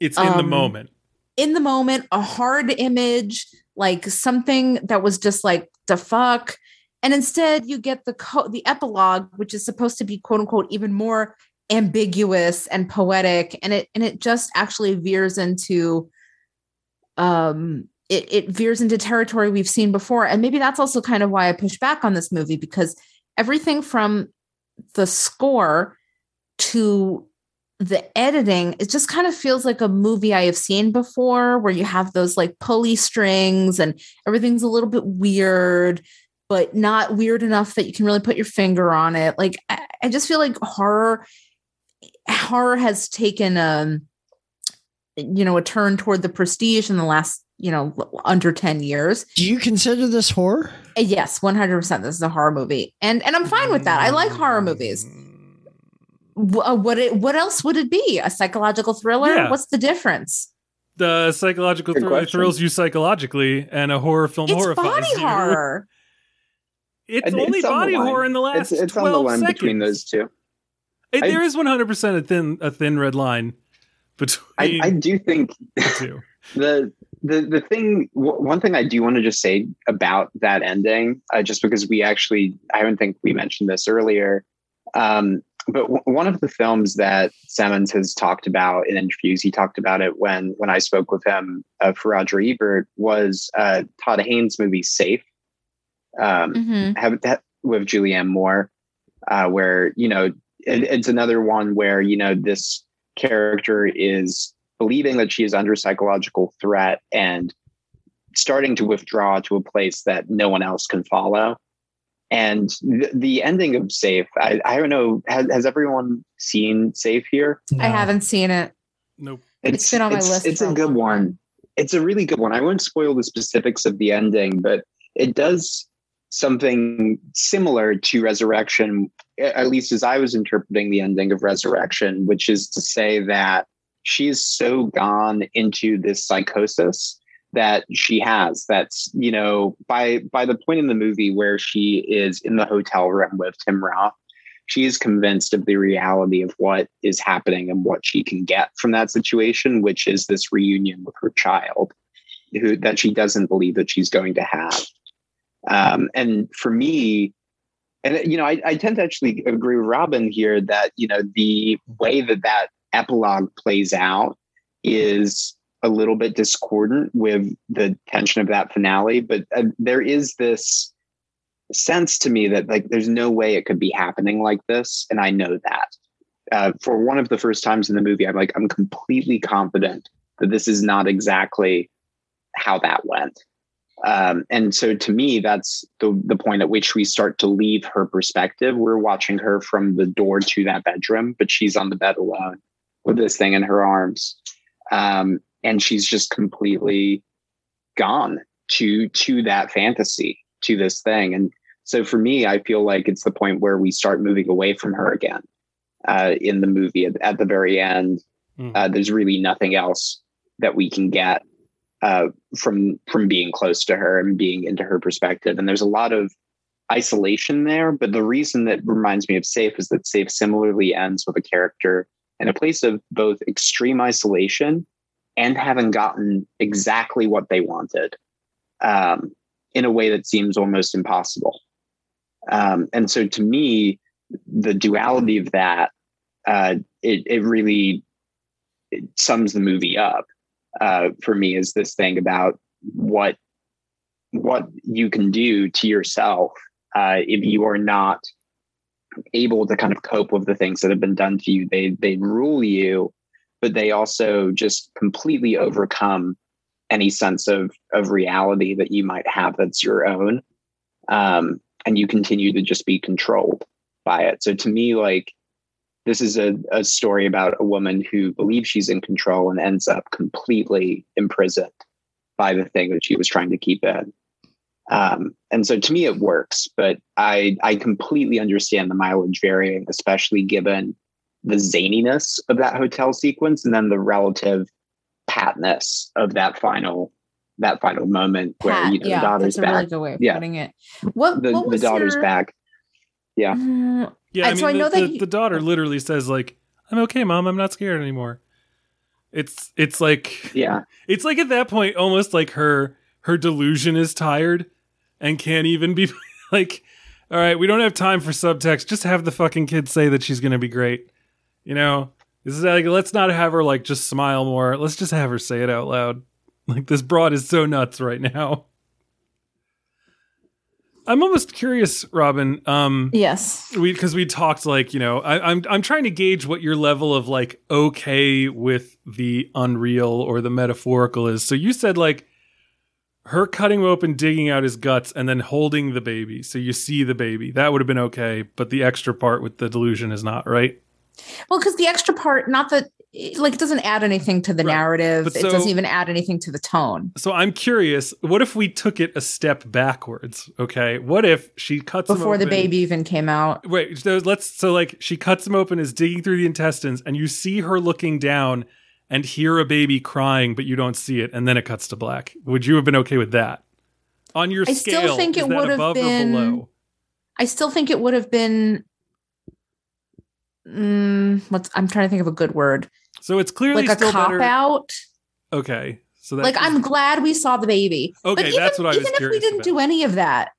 It's in the Um, moment. in the moment a hard image, like something that was just like the fuck. And instead, you get the co- the epilogue, which is supposed to be quote unquote even more ambiguous and poetic, and it and it just actually veers into um it, it veers into territory we've seen before. And maybe that's also kind of why I push back on this movie because everything from the score to the editing, it just kind of feels like a movie I have seen before where you have those like pulley strings and everything's a little bit weird, but not weird enough that you can really put your finger on it. Like I, I just feel like horror horror has taken a you know a turn toward the prestige in the last you know under 10 years. Do you consider this horror? Uh, yes 100% this is a horror movie and and i'm fine with that. I like horror movies. Uh, what it what else would it be? A psychological thriller? Yeah. what's the difference? The psychological Good thriller thrills you psychologically, and a horror film it's horrifies body you. horror It's And only it's body horror in the last It's, it's on 12 the line seconds. between those two. It- I- there is 100% a thin a thin red line between I, I do think the <laughs> the the thing one thing I do want to just say about that ending, uh, just because we actually I don't think we mentioned this earlier, um, but w- one of the films that Semans has talked about in interviews, he talked about it when when I spoke with him uh, for Roger Ebert was uh, Todd Haynes' movie Safe. Um, Mhm. have that with Julianne Moore, uh, where you know it, it's another one where you know this character is believing that she is under psychological threat and starting to withdraw to a place that no one else can follow. And the, the ending of Safe, I, I don't know, has, has everyone seen Safe here? i haven't seen it Nope. It's been on my it's- list It's a a good one. It's a really good one. I won't spoil the specifics of the ending, but it does something similar to Resurrection, at least as I was interpreting the ending of Resurrection, which is to say that she's so gone into this psychosis that she has that's you know by by the point in the movie where she is in the hotel room with tim roth she is convinced of the reality of what is happening and what she can get from that situation, which is this reunion with her child, who that she doesn't believe that she's going to have. Um, and for me, and you know, I, I tend to actually agree with Robyn here that you know the way that that epilogue plays out is a little bit discordant with the tension of that finale, but uh, there is this sense to me that like there's no way it could be happening like this and i know that. Uh, for one of the first times in the movie i'm like i'm completely confident that this is not exactly how that went um, and so to me that's the, the point at which we start to leave her perspective. We're watching her from the door to that bedroom but she's on the bed alone with this thing in her arms. Um, and she's just completely gone to to that fantasy to this thing. And so for me i feel like it's the point where we start moving away from her again uh, in the movie at, at the very end. Mhm. uh, there's really nothing else that we can get uh, from from being close to her and being into her perspective and there's a lot of isolation there but the reason that reminds me of safe is that safe similarly ends with a character in a place of both extreme isolation and having gotten exactly what they wanted um, in a way that seems almost impossible. Um, and so to me, the duality of that, uh, it, it really it sums the movie up uh, for me is this thing about what what you can do to yourself uh, if you are not able to kind of cope with the things that have been done to you. They they rule you, but they also just completely overcome any sense of of reality that you might have that's your own um, and you continue to just be controlled by it so to me like this is a, a story about a woman who believes she's in control and ends up completely imprisoned by the thing that she was trying to keep in um, and so to me it works but i i completely understand the mileage varying especially given the zaniness of that hotel sequence and then the relative patness of that final that final moment where Pat, you know yeah, the daughter's that's a really back good way of Yeah. putting it. What, the, what the daughter's your- back Yeah. Mm, Yeah, I mean, so I the, that he- the daughter literally says like, "I'm okay, mom. I'm not scared anymore." It's it's like yeah <laughs> it's like at that point almost like her her delusion is tired and can't even be <laughs> like, "All right, we don't have time for subtext. Just have the fucking kid say that she's gonna be great." You know, this is like let's not have her like just smile more. Let's just have her say it out loud. <laughs> Like this broad is so nuts right now. I'm almost curious, Robyn. Um, Yes. we because we talked like you know I, I'm I'm trying to gauge what your level of like okay with the unreal or the metaphorical is. So you said like her cutting him open, digging out his guts, and then holding the baby. So you see the baby. That would have been okay, but the extra part with the delusion is not right. Well, because the extra part, not that like it doesn't add anything to the Right. narrative. But it doesn't even add anything to the tone. So I'm curious. What if we took it a step backwards? Okay, what if she cuts him Before the baby even came out. Wait, so let's so like she cuts him open, is digging through the intestines, and you see her looking down and hear a baby crying, but you don't see it, and then it cuts to black. Would you have been okay with that? On your I scale, still think it would have been-? I still think it would have been. Mm, what's I'm trying to think of a good word. So it's clearly Like a still cop better. out. Okay, so that Like I'm glad we saw the baby. Okay, but even, that's what I was even if we didn't about. do any of that,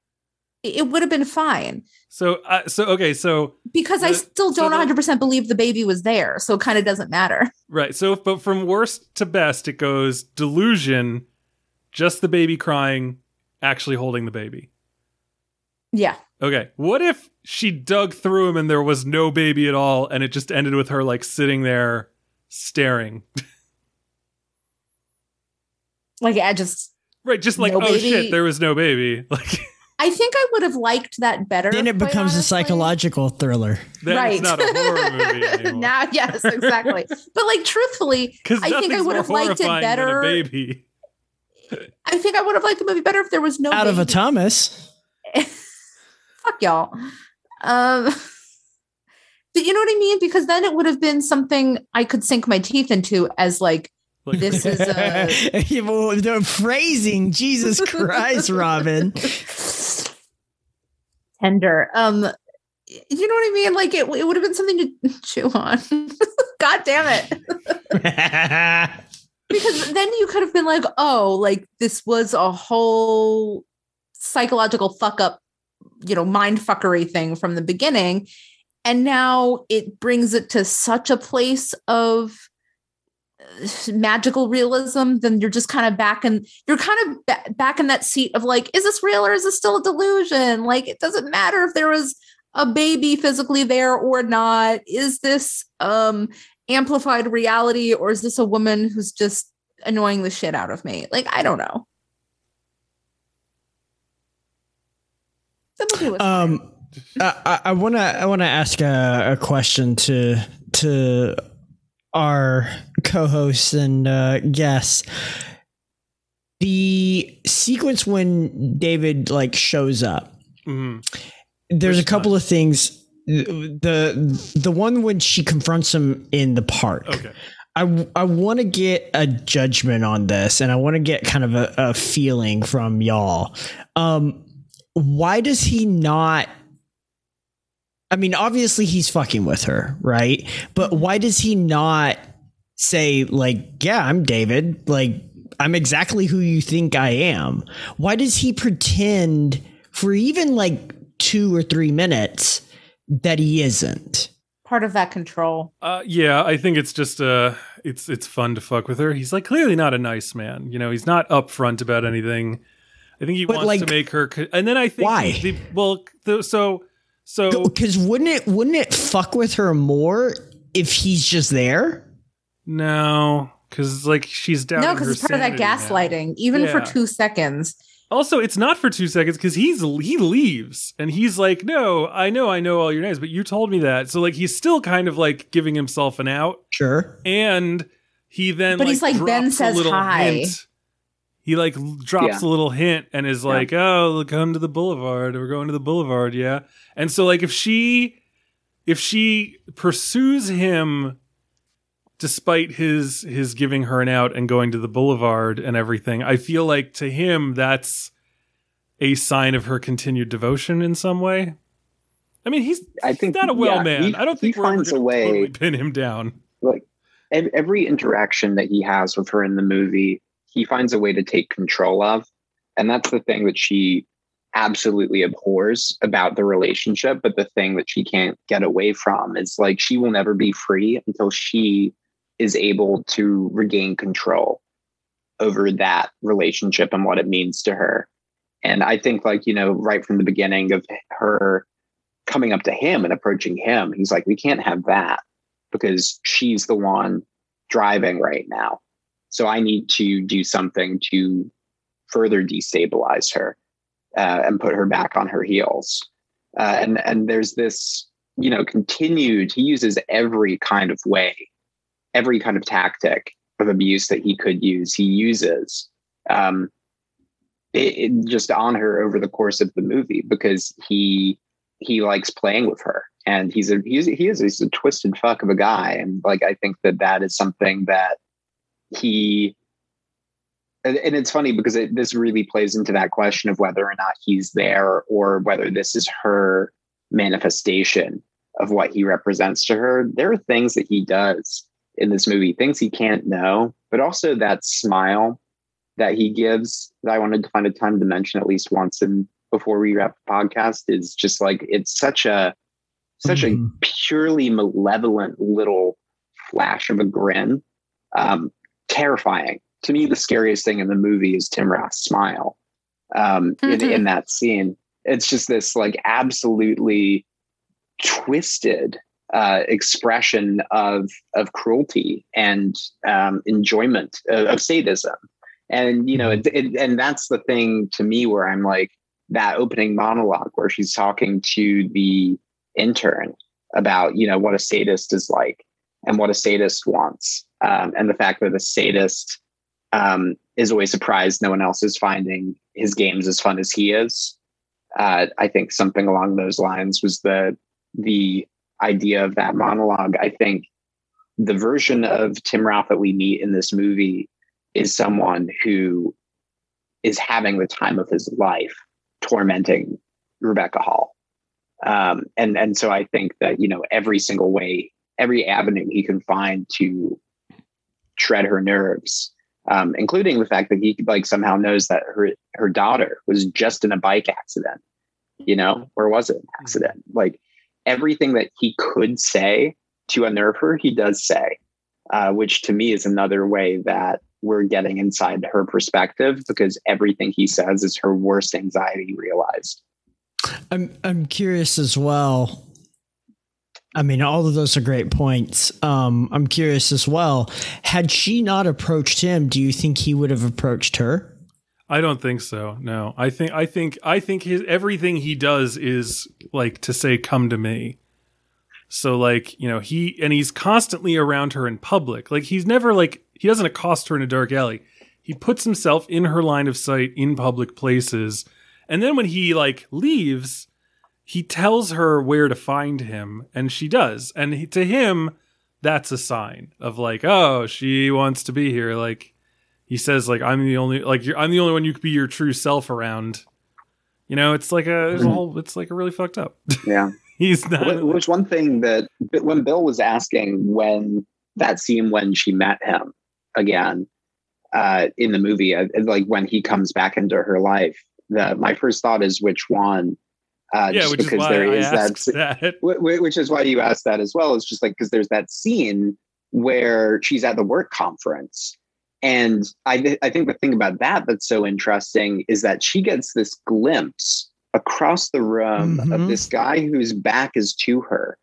it, would have been fine. so uh, so okay so Because I still don't the- 100 percent believe the baby was there, so it kind of doesn't matter. right so but from worst to best, it goes delusion, just the baby crying, actually holding the baby. Yeah, Okay. What if she dug through him and there was no baby at all and it just ended with her like sitting there staring? like I just right, just like, No oh baby. shit, there was no baby. <laughs> Like I think I would have liked that better. Then it quite becomes a psychological thriller. then right. it's not a horror movie <laughs> anymore. now, yes, exactly. but like truthfully, Because I think I would have liked it better. Than a baby. I think I would have liked the movie better if there was no Out of a. Thomas. <laughs> Fuck y'all. Um, but you know what I mean? Because then it would have been something I could sink my teeth into as like this is a <laughs> Yeah, well, the phrasing, Jesus Christ, Robyn. <laughs> tender. Um, you know what I mean? Like it, it would have been something to chew on. <laughs> God damn it. because then you could have been like, oh, like this was a whole psychological fuck up, you know, mind fuckery thing from the beginning. And now it brings it to such a place of uh, magical realism, then you're just kind of back in, you're kind of ba- back in that seat of like, is this real or is this still a delusion? Like, it doesn't matter if there was a baby physically there or not. Is this, um, amplified reality or is this a woman who's just annoying the shit out of me like i don't know the movie was fine. Um, I- I want to I want to ask a, a question to to our co-hosts and uh, guests. The sequence when David like shows up, mhm. there's Which a couple of things. The the one when she confronts him in the park. Okay. I, I want to get a judgment on this and I want to get kind of a, a feeling from y'all. Um, why does he not? I mean, obviously he's fucking with her, right? But why does he not say, like, yeah, I'm David. Like, I'm exactly who you think I am. Why does he pretend for even like two or three minutes that he isn't? part of that control Uh, yeah, I think it's just uh, it's it's fun to fuck with her. He's like clearly not a nice man. You know, he's not upfront about anything. I think he But, wants like, to make her. co- And then I think why? the- well, the, so so Because wouldn't it wouldn't it fuck with her more if he's just there? no, because like she's down. no because it's part of that gaslighting even for two seconds Also, it's not for two seconds because he's he leaves and he's like, "No, I know, I know all your names, but you told me that." So like, he's still kind of like giving himself an out, Sure. and he then But he's like, Ben says hi. hint. He like drops a little hint and is like, "Oh, come to the boulevard. We're going to the boulevard, yeah." And so like, if she if she pursues him despite his his giving her an out and going to the boulevard and everything i feel like to him that's a sign of her continued devotion in some way i mean he's I think not a well yeah, man he- i don't he think we're ever finds a way. totally <laughs> pin him down like ev- every interaction that he has with her in the movie, he finds a way to take control of. And that's the thing that she absolutely abhors about the relationship. But the thing that she can't get away from is like she will never be free until she is able to regain control. over that relationship and what it means to her. And I think, like, you know, right from the beginning of her coming up to him and approaching him, he's like, we can't have that because she's the one driving right now. So I need to do something to further destabilize her uh, and put her back on her heels. Uh, and and there's this, you know, continued. He uses every kind of way, every kind of tactic of abuse that he could use. He uses um, it, it just on her over the course of the movie because he he likes playing with her and he's a he's he is he's a twisted fuck of a guy and like I think that that is something that he and, and it's funny because it, this really plays into that question of whether or not he's there or whether this is her manifestation of what he represents to her. There are things that he does in this movie, things he can't know, but also that smile that he gives that I wanted to find a time to mention at least once and before we wrap the podcast is just like it's such a such mm-hmm. a purely malevolent little flash of a grin. Um, terrifying to me, the scariest thing in the movie is Tim Roth's smile um, mm-hmm. in, in that scene. It's just this like absolutely twisted uh, expression of of cruelty and um, enjoyment of, of, sadism. And you know, mm-hmm. it, it, and that's the thing to me where I'm like that opening monologue where she's talking to the intern about you know what a sadist is like and what a sadist wants, um, and the fact that a sadist um, is always surprised no one else is finding his games as fun as he is. Uh, I think something along those lines was the the idea of that monologue. I think the version of Tim Roth that we meet in this movie is someone who is having the time of his life tormenting Rebecca Hall. Um, and and so I think that you know every single way, every avenue he can find to tread her nerves um, including the fact that he like somehow knows that her her daughter was just in a bike accident, you know, or was it an mm-hmm. accident? Like everything that he could say to unnerve her, he does say, uh, which to me is another way that we're getting inside her perspective because everything he says is her worst anxiety realized. I'm I'm curious as well I mean, all of those are great points. Um, I'm curious as well. Had she not approached him, do you think he would have approached her? I don't think so. No, I think I think I think his everything he does is like to say, "Come to me." So like you know he and he's constantly around her in public. Like he's never like he doesn't accost her in a dark alley. He puts himself in her line of sight in public places, and then when he like leaves, he tells her where to find him and she does. And he, to him that's a sign of like oh she wants to be here. Like he says like i'm the only like i'm the only one you could be your true self around. You know it's like a, a mm-hmm. whole it's like a really fucked up. <laughs> Yeah. <laughs> He's not which one thing that when bill was asking when that scene when she met him again uh in the movie uh, like when he comes back into her life the my first thought is which one uh, yeah, which because is there is that, that. <laughs> which is why you asked that as well. It's just like because there's that scene where she's at the work conference, and I th- I think the thing about that that's so interesting is that she gets this glimpse across the room mm-hmm. of this guy whose back is to her,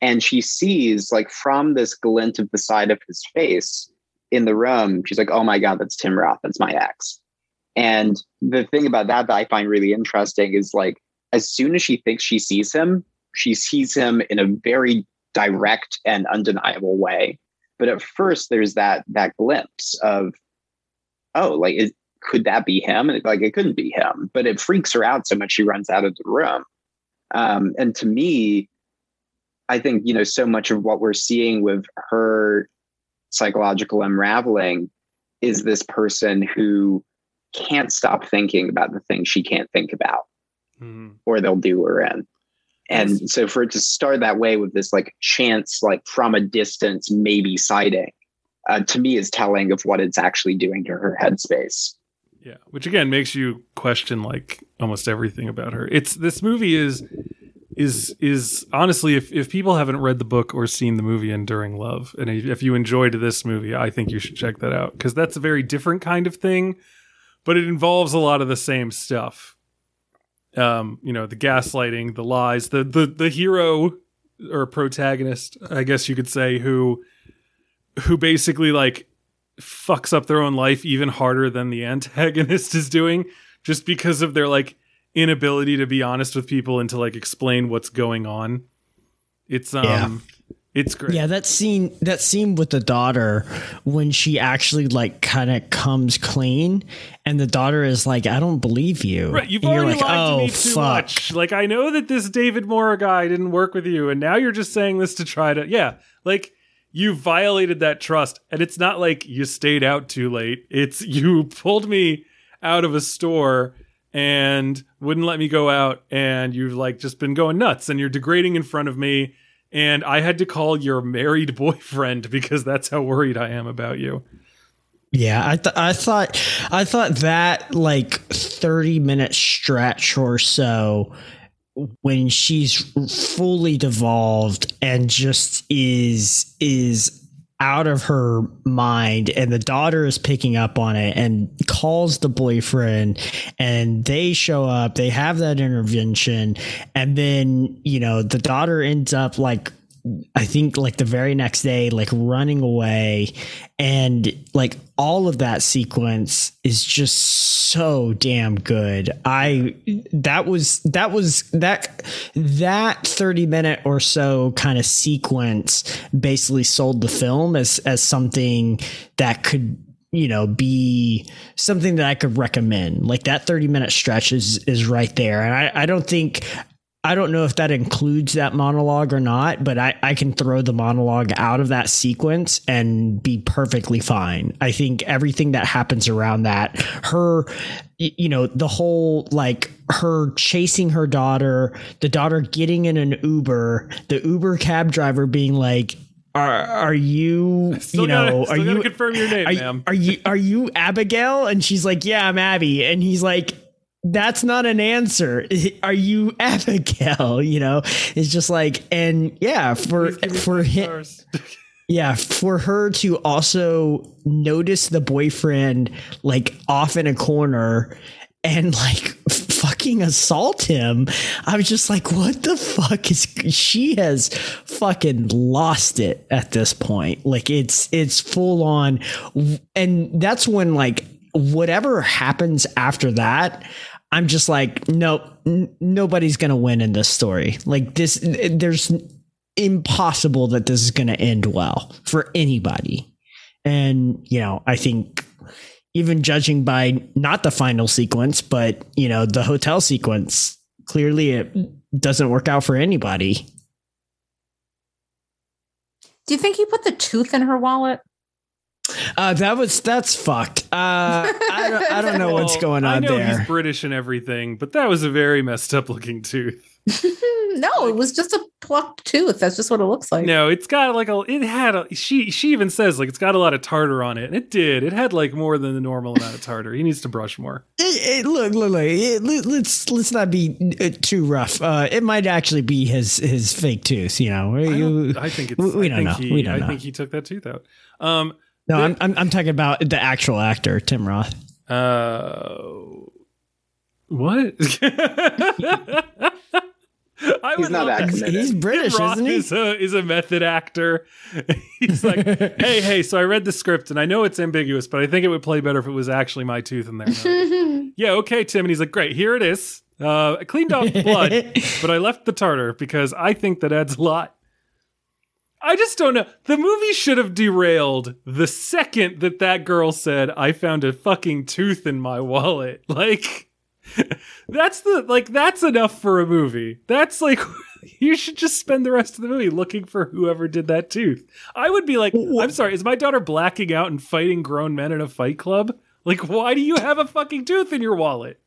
and she sees like from this glint of the side of his face in the room, she's like, "Oh my god, that's Tim Roth. That's my ex." And the thing about that that I find really interesting is like as soon as she thinks she sees him, she sees him in a very direct and undeniable way. But at first, there's that that glimpse of, oh, like is, could that be him? And like it couldn't be him, but it freaks her out so much she runs out of the room. Um, and to me, I think you know so much of what we're seeing with her psychological unraveling is this person who can't stop thinking about the things she can't think about mm-hmm. or they'll do her in. And yes. so for it to start that way with this like chance, like from a distance, maybe sighting, uh, to me is telling of what it's actually doing to her headspace. Yeah, which again makes you question like almost everything about her. It's this movie is is is honestly if if people haven't read the book or seen the movie Enduring Love and if you enjoyed this movie, I think you should check that out because that's a very different kind of thing, but it involves a lot of the same stuff. Um, you know, the gaslighting, the lies, the the the hero or protagonist, I guess you could say, who who basically like fucks up their own life even harder than the <laughs> antagonist is doing just because of their like inability to be honest with people and to like explain what's going on. It's um Yeah. It's great. Yeah, that scene that scene with the daughter when she actually like kind of comes clean and the daughter is like, I don't believe you. Right, you've And already like, lied oh, to me too fuck. much. Like I know that this David Moore guy didn't work with you, and now you're just saying this to try to yeah, like you violated that trust, and it's not like you stayed out too late. It's <laughs> you pulled me out of a store and wouldn't let me go out, and you've like just been going nuts, and you're degrading in front of me, and I had to call your married boyfriend because that's how worried I am about you. Yeah, I th- I thought I thought that like 30 minute stretch or so when she's fully devolved and just is is out of her mind and the daughter is picking up on it and calls the boyfriend and they show up they have that intervention and then you know the daughter ends up like I think like the very next day, like running away, and like all of that sequence is just so damn good. I that was that was that that 30 minute or so kind of sequence basically sold the film as as something that could you know be something that I could recommend. Like that 30 minute stretch is is right there. And I, I don't think I don't know if that includes that monologue or not, but I, I can throw the monologue out of that sequence and be perfectly fine. I think everything that happens around that, her, you know, the whole like her chasing her daughter, the daughter getting in an Uber, the Uber cab driver being like, are, are you, you know, gotta, are you, confirm your name, are, ma'am? are you are you Abigail? And she's like, Yeah, I'm Abby. And he's like, That's not an answer. <laughs> Are you <laughs> Abigail? You know, it's just like, and yeah, for Please give me for him, <laughs> yeah, for her to also notice the boyfriend like off in a corner and like fucking assault him. I was just like, what the fuck is she has fucking lost it at this point. Like it's it's full on and that's when like whatever happens after that I'm just like, nope, n- nobody's gonna win in this story. Like this, there's impossible that this is going to end well for anybody. And, you know, I think even judging by not the final sequence, but, you know, the hotel sequence, clearly it doesn't work out for anybody. Do you think he put the tooth in her wallet? Uh, that was, that's fucked. Uh, I don't, I don't know what's <laughs> Well, going I on know there. he's British and everything, but that was a very messed up looking tooth. <laughs> no, it was just a plucked tooth. That's just what it looks like. No, it's got like a. It had a. She she even says like it's got a lot of tartar on it, and it did. It had like more than the normal amount of tartar. He needs to brush more. <laughs> It, it, look, look, look. It, let- let's let's not be uh, too rough. Uh, it might actually be his his fake tooth. You know, I, don't, I think it's. we- we don't think know. He, We don't I know. think he took that tooth out. Um. No, I'm, I'm I'm talking about the actual actor, Tim Roth. Uh. What? <laughs> I He's would not love that He's, committed. he's British, Tim Roth isn't he? Is a, is a method actor. <laughs> He's like, <laughs> hey, hey. So I read the script, and I know it's ambiguous, but I think it would play better if it was actually my tooth in there. yeah, okay, Tim. And he's like, great, here it is. Uh, I cleaned off the blood, but I left the tartar because I think that adds a lot. I just don't know. The movie should have derailed the second that that girl said, I found a fucking tooth in my wallet. <laughs> Like, that's the, like, that's enough for a movie. That's like, <laughs> you should just spend the rest of the movie looking for whoever did that tooth. I would be like, I'm sorry, is my daughter blacking out and fighting grown men in a fight club? Like, why do you have a fucking tooth in your wallet?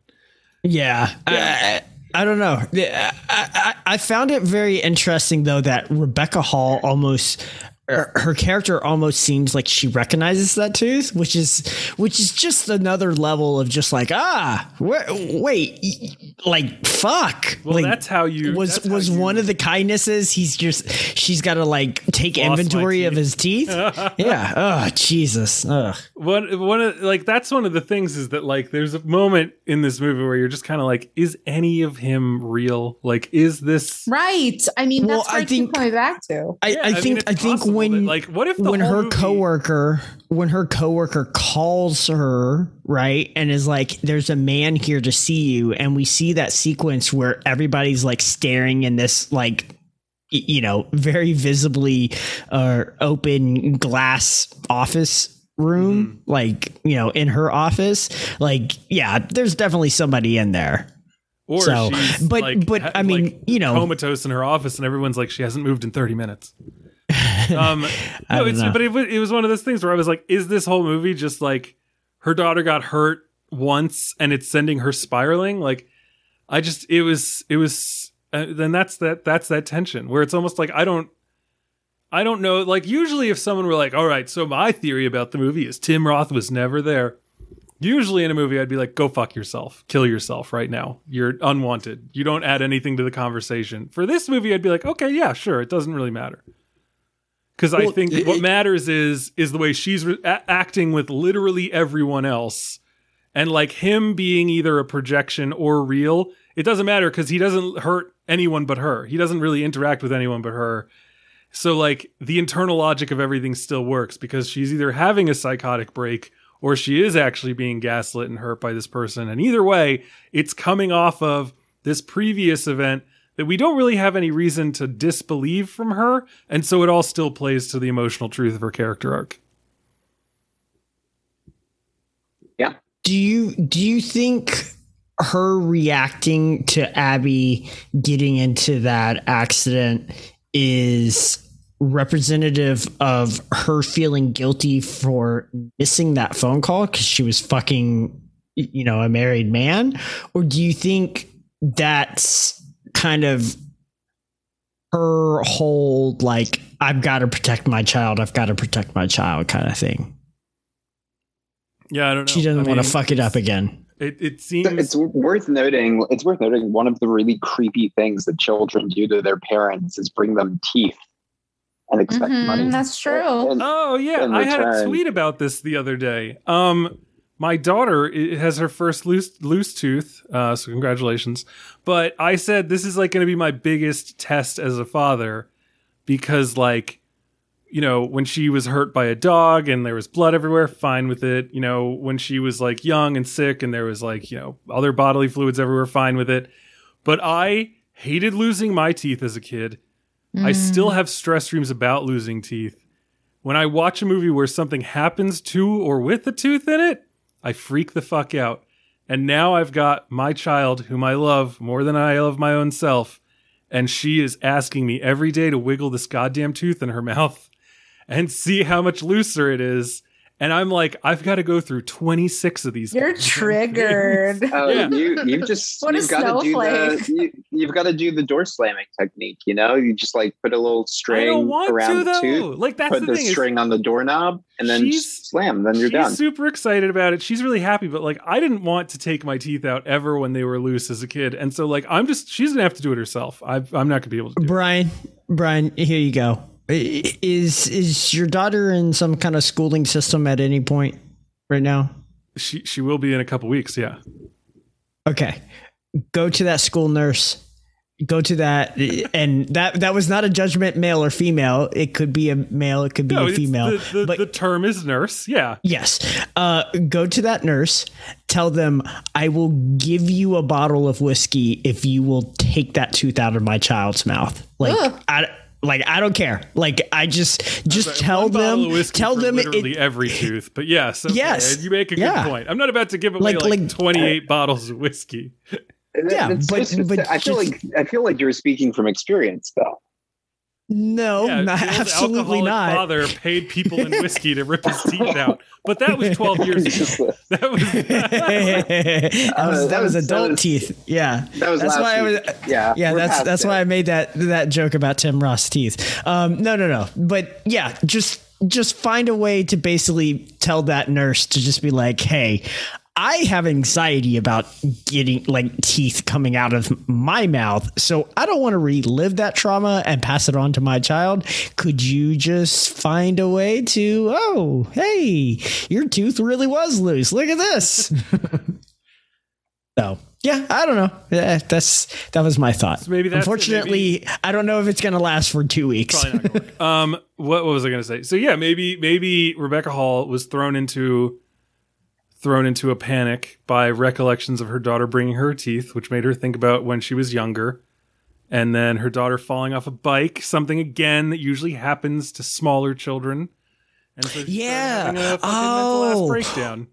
Yeah, I, uh, I don't know. I, I, I found it very interesting though that Rebecca Hall almost her, her character almost seems like she recognizes that tooth, which is which is just another level of just like ah wait, wait like fuck Well, like, that's how you was that's how was you- one of the kindnesses he's just she's got to like take inventory of his teeth <laughs> yeah oh jesus Ugh. one one of like that's one of the things is that like there's a moment in this movie where you're just kind of like is any of him real like is this Right. I mean, Well, that's I where I keep think- coming back to. I, Yeah, I mean, think it's I think possible when that, like what if the when her movie- coworker when her coworker calls her right and is like there's a man here to see you and we see that sequence where everybody's like staring in this like you know very visibly uh, open glass office room Mm-hmm. like you know in her office like yeah there's definitely somebody in there or so, she's but- like, but, I mean, like, you know- comatose in her office and everyone's like she hasn't moved in 30 minutes <laughs> um no it's know. but it, was- it was one of those things where i was like is this whole movie just like her daughter got hurt once and it's sending her spiraling? Like i just it was it was uh, then that's that that's that tension where it's almost like i don't i don't know. Like usually if someone were like all right so my theory about the movie is tim roth was never there usually in a movie i'd be like go fuck yourself. Kill yourself right now. You're unwanted. You don't add anything to the conversation. For this movie i'd be like okay yeah sure. It doesn't really matter because i think it- what matters is is the way she's re- a- acting with literally everyone else. And like him being either a projection or real it doesn't matter because he doesn't hurt anyone but her. He doesn't really interact with anyone but her. So like the internal logic of everything still works because she's either having a psychotic break or she is actually being gaslit and hurt by this person. And either way it's coming off of this previous event that we don't really have any reason to disbelieve from her and so it all still plays to the emotional truth of her character arc Yeah. do you do you think her reacting to Abby getting into that accident is representative of her feeling guilty for missing that phone call because she was fucking you know a married man or do you think that's kind of her whole like i've got to protect my child i've got to protect my child kind of thing yeah i don't know she doesn't I want to fuck it up again it, it seems It's worth noting. It's worth noting. One of the really creepy things that children do to their parents is bring them teeth and expect Mhm, money. that's true. And- Oh yeah, I had a tweet about this the other day. Um, my daughter has her first loose loose tooth, uh, so congratulations. But I said this is like going to be my biggest test as a father because, like, you know, when she was hurt by a dog and there was blood everywhere, fine with it. You know, when she was like young and sick and there was like you know other bodily fluids everywhere, fine with it. But I hated losing my teeth as a kid. I Mm. still have stress dreams about losing teeth. When I watch a movie where something happens to or with a tooth in it, I freak the fuck out. And now I've got my child, whom I love more than I love my own self, and she is asking me every day to wiggle this goddamn tooth in her <laughs> mouth and see how much looser it is. And I'm like, I've got to go through 26 of these. You're triggered. Oh, Yeah. you you've just <laughs> What a you've got to do the you, you've got to do the door slamming technique. You know, you just like put a little string around to the though. tooth, Like that's put the the, thing. is- string on the doorknob, and then slam. Then you're She's done. super excited about it. She's really happy, but like I didn't want to take my teeth out ever when they were loose as a kid, and so like I'm just she's gonna have to do it herself. I, I'm not gonna be able to. Do it. Brian, Brian, here you go. I- Is is your daughter in some kind of schooling system at any point right now? She she will be in a couple weeks. Yeah. Okay, go to that school nurse. Go to that, and that that was not a judgment, male or female. It could be a male, it could be No, a female. The, the, but the term is nurse. Yeah. Yes. Uh, go to that nurse. Tell them I will give you a bottle of whiskey if you will take that tooth out of my child's mouth. Like Ugh. I like I don't care. Like I just just Sorry, tell one bottle them tell them literally it, every tooth. But yes, okay, Yes. you make a good Yeah. point. I'm not about to give away Like- like, like- 28 bottles of whiskey. Yeah, but- so specific. but I feel just- like I feel like you're speaking from experience, though. No, Yeah, <laughs> not, Bill's absolutely not. Father paid people in whiskey to rip his teeth out, but that was 12 <laughs> years ago. <laughs> That was that was that that was was- adult that was- teeth. Yeah, that was that's last why I was. yeah, Yeah, that's that's it. why I made that that joke about Tim Roth's teeth. Um, no, no, no. But yeah, just just find a way to basically tell that nurse to just be like, hey. I have anxiety about getting like teeth coming out of my mouth, so I don't want to relive that trauma and pass it on to my child. Could you just find a way to, oh, hey, your tooth really was loose. Look at this. <laughs> so yeah, I don't know. Yeah, that's that was my thought. So maybe that's. Unfortunately, I don't know if it's gonna last for two weeks. Probably not <laughs> um, what, what was I going to say? So yeah, maybe maybe Rebecca Hall was thrown into thrown into a panic by recollections of her daughter bringing her teeth, which made her think about when she was younger, and then her daughter falling off a bike, something again that usually happens to smaller children. And so Yeah. Oh. breakdown.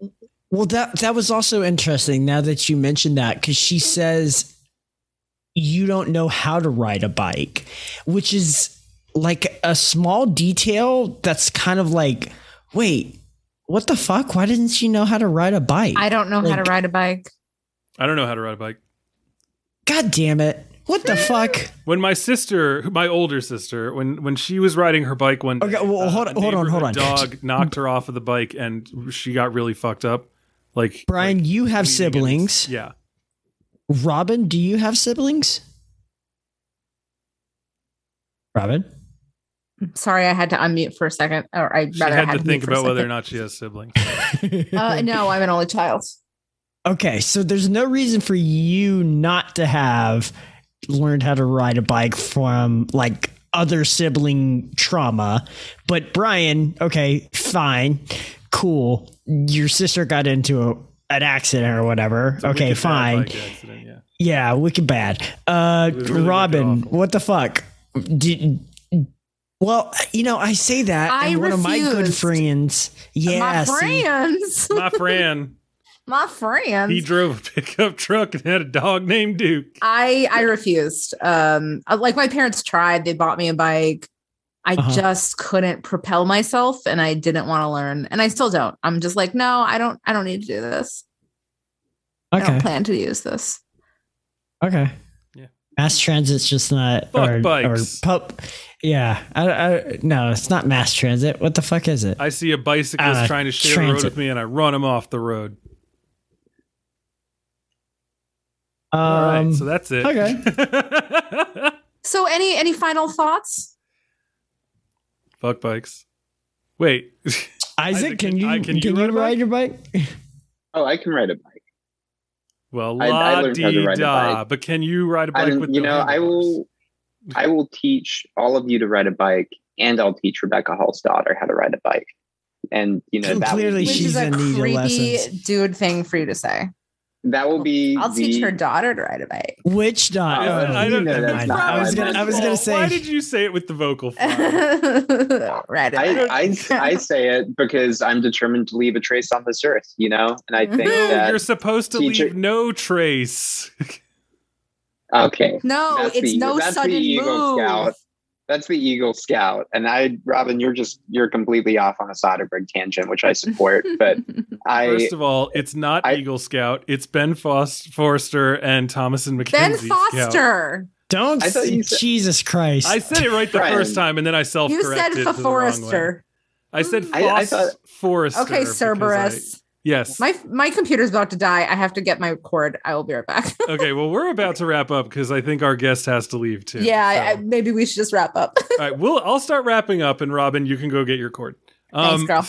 Well, that that was also interesting. Now that you mentioned that, because she says you don't know how to ride a bike, which is like a small detail. That's kind of like, wait, what the fuck? Why didn't she know how to ride a bike? I don't know how to ride a bike. I don't know how to ride a bike. God damn it! What the fuck? When my sister, my older sister, when when she was riding her bike one day, Okay, well, uh, hold a on, hold on, hold on. Dog knocked her off of the bike, and she got really fucked up. Like Brian, like you have bleeding and- siblings. yeah, Robyn, do you have siblings? Robyn. Sorry, I had to unmute for a second. Or I she rather had I to to think mute for a about whether or not she has siblings. Uh, no, I'm an only child. Okay, so there's no reason for you not to have learned how to ride a bike from like other sibling trauma. But Brian, okay, fine, cool. Your sister got into a, an accident or whatever. It's okay, fine. accident, yeah. Yeah, wicked bad. Uh, really Robyn, what the fuck? Did well, you know, I say that, I and one of my good refused. friends, yeah, my see, friends. <laughs> My friend, <laughs> my friends. he drove a pickup truck and had a dog named Duke. I I refused. Um, uh, like my parents tried. They bought me a bike. I Uh-huh. just couldn't propel myself, and I didn't want to learn, and I still don't. I'm just like, no, I don't. I don't need to do this. I okay, don't plan to use this. okay, Yeah. Mass transit's just not Fuck or, bikes. or pub. Yeah, I, I, no, it's not mass transit. What the fuck is it? I see a bicyclist Uh, trying to share the road with me, and I run him off the road. Um, All right, so that's it. okay. <laughs> So, any any final thoughts? Fuck bikes. Wait, <laughs> Isaac, Isaac, can can- you I- can can you, you ride a ride, your bike? Oh, I can ride a bike. Well, I- I la learned how to di ride a da. bike. But can you ride a bike don't- with you no know, I will. I will teach all of you to ride a bike, and I'll teach Rebecca Hall's daughter how to ride a bike. And you know that Clearly she's a in need creepy dude thing for you to say. That will be. I'll teach her daughter to ride a bike. Which dot? Oh, oh, I don't never that's mind. not I was gonna. I was gonna say. Why did you say it with the vocal fry? <laughs> ride a I, bike. I, I <laughs> say it because I'm determined to leave a trace on this earth, you know? And I think No, that. You're supposed to teacher- leave no trace. <laughs> Okay. no, That's it's the- no that's the sudden Eagle move. Scout. That's the Eagle Scout. And I, Robyn, you're just, you're completely off on a Soderbergh tangent, which I support. But <laughs> I, First of all, it's not I- Eagle Scout. It's Ben Fos- Forrester and Thomas and ben McKenzie. Scout. Foster. Don't. I thought say- you said- Jesus Christ. I said it right the Brian. first time, and then I self You said corrected. for Forrester. I said I- I thought- Forrester. Okay, because Cerberus. I- Yes. My my computer's about to die. I have to get my cord. I will be right back. <laughs> okay, well, we're about to wrap up because I think our guest has to leave too. yeah, I, I- maybe we should just wrap up. <laughs> All right, we'll I'll start wrapping up, and Robyn, you can go get your cord. Thanks, girl.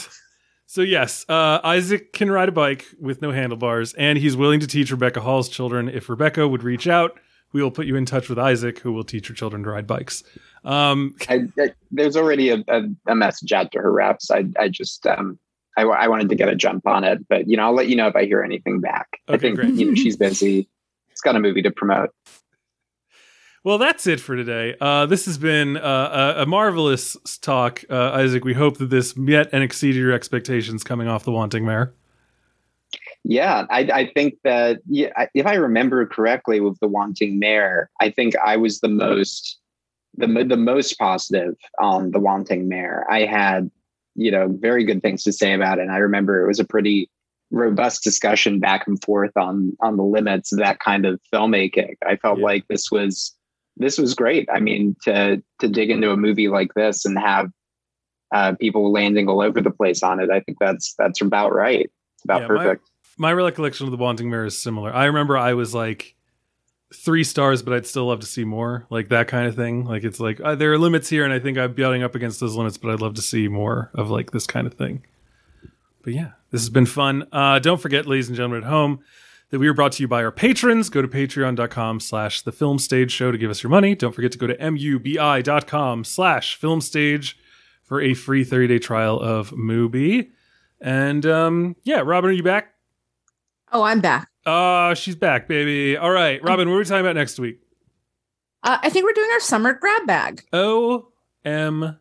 So yes, uh, Isaac can ride a bike with no handlebars, and he's willing to teach Rebecca Hall's children. If Rebecca would reach out, we will put you in touch with Isaac, who will teach your children to ride bikes. Um, I, I there's already a, a, a message out to her reps. I, I just, um, I, wanted to get a jump on it, but you know, I'll let you know if I hear anything back. I think great. you know she's busy. It's got a movie to promote. well, that's it for today. Uh, this has been uh, a, a marvelous talk, uh, Isaac. We hope that this met and exceeded your expectations coming off the Wanting Mare. Yeah, I, I think that yeah, if I remember correctly with the Wanting Mare, I think I was the most the the most positive on the Wanting Mare. I had you know very good things to say about it. And I remember it was a pretty robust discussion back and forth on on the limits of that kind of filmmaking. I felt Yeah. like this was this was great. I mean, to to dig into a movie like this and have uh, people landing all over the place on it, I think that's that's about right. It's about Yeah, perfect. My recollection of the Wanting Mare is similar. I remember I was like three stars, but I'd still love to see more, like that kind of thing. Like it's like uh, there are limits here, and I think I'm butting up against those limits, but I'd love to see more of like this kind of thing. But yeah, this has been fun. Uh, don't forget, ladies and gentlemen at home, that we are brought to you by our patrons. Go to patreon.com slash the film stage show to give us your money. Don't forget to go to mubi.com slash film stage for a free 30 day trial of Mubi. And um, yeah, Robyn, are you back? Oh, I'm back. Oh, she's back, baby. All right, Robyn, what are we talking about next week? Uh, I think we're doing our summer grab bag. O M.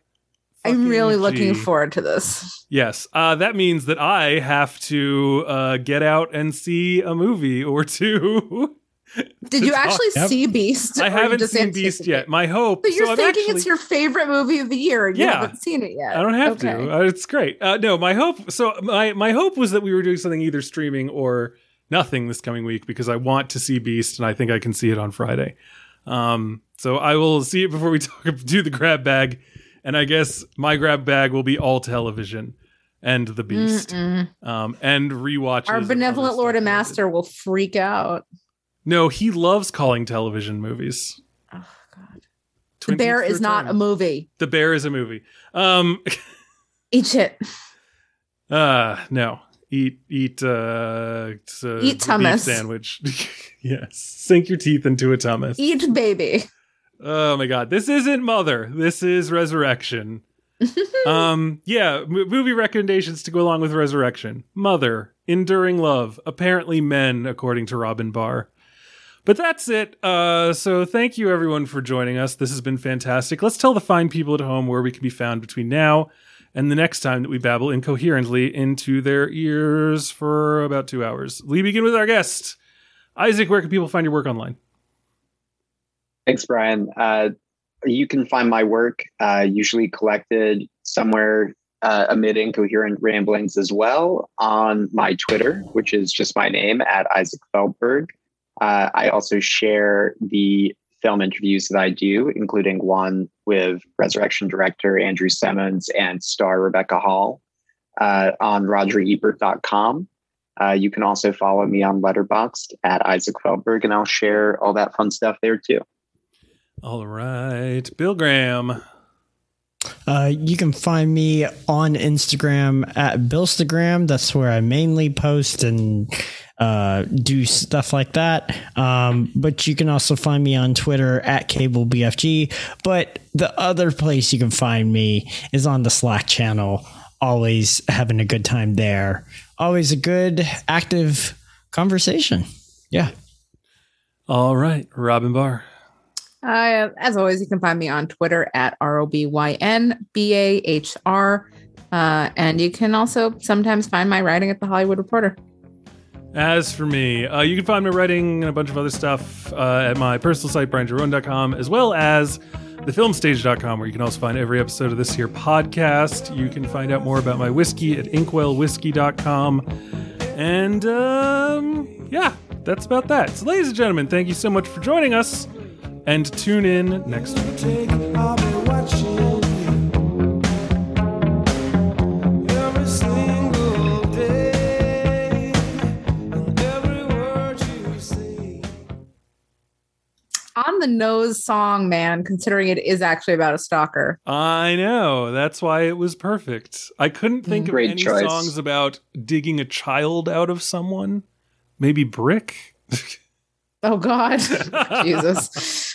I'm really fucking looking forward to this. Yes, uh, that means that I have to uh, get out and see a movie or two. <laughs> Did you actually Yep. see Beast? I haven't seen Beast yet. My hope. But you're so thinking actually- it's your favorite movie of the year, and you Yeah. haven't seen it yet. I don't have Okay. to. Uh, it's great. Uh, no, my hope. So my my hope was that we were doing something either streaming or nothing this coming week because I want to see Beast and I think I can see it on Friday. Um, so I will see it before we <laughs> talk do the grab bag, and I guess my grab bag will be all television and the Beast, um, and rewatches. Our benevolent Lord and that I did. Master will freak out. No, he loves calling television movies. Oh God! The Bear is not a movie. The Bear is a movie. Um, <laughs> Eat shit. Uh no. Eat eat uh, uh Eat beef sandwich. <laughs> yes. Sink your teeth into a hummus. Eat baby. Oh my god. This isn't Mother. This is Resurrection. <laughs> um yeah, m- movie recommendations to go along with Resurrection. Mother, Enduring Love, apparently Men according to Robyn Bahr. But that's it. Uh, so thank you everyone for joining us. This has been fantastic. Let's tell the fine people at home where we can be found between now and the next time that we babble incoherently into their ears for about two hours. We begin with our guest. Isaac, where can people find your work online? Thanks, Brian. Uh, you can find my work uh, usually collected somewhere uh, amid incoherent ramblings as well on my Twitter, which is just my name at Isaac Feldberg. Uh, I also share the film interviews that I do, including one with Resurrection director Andrew Semans and star Rebecca Hall uh, on RogerEbert.com. Uh, you can also follow me on Letterboxd at Isaac Feldberg, and I'll share all that fun stuff there too. All right. Bill Graham. Uh, you can find me on Instagram at Billstagram. That's where I mainly post and uh, do stuff like that. Um, but you can also find me on Twitter at CableBFG. But the other place you can find me is on the Slack channel. Always having a good time there. Always a good, active conversation. Yeah. All right. Robyn Bahr. Uh, as always, you can find me on Twitter at R O B Y N B A H R. Uh, and you can also sometimes find my writing at the Hollywood Reporter. As for me, uh, you can find my writing and a bunch of other stuff uh, at my personal site, brianjerome.com, as well as thefilmstage.com, where you can also find every episode of this here podcast. You can find out more about my whiskey at inkwellwhiskey.com. And um, yeah, that's about that. So, ladies and gentlemen, thank you so much for joining us. And tune in next week. On the nose song, man, considering it is actually about a stalker. I know. That's why it was perfect. I couldn't think of any choice. songs about digging a child out of someone. Maybe Brick? <laughs> Oh, God. <laughs> Jesus.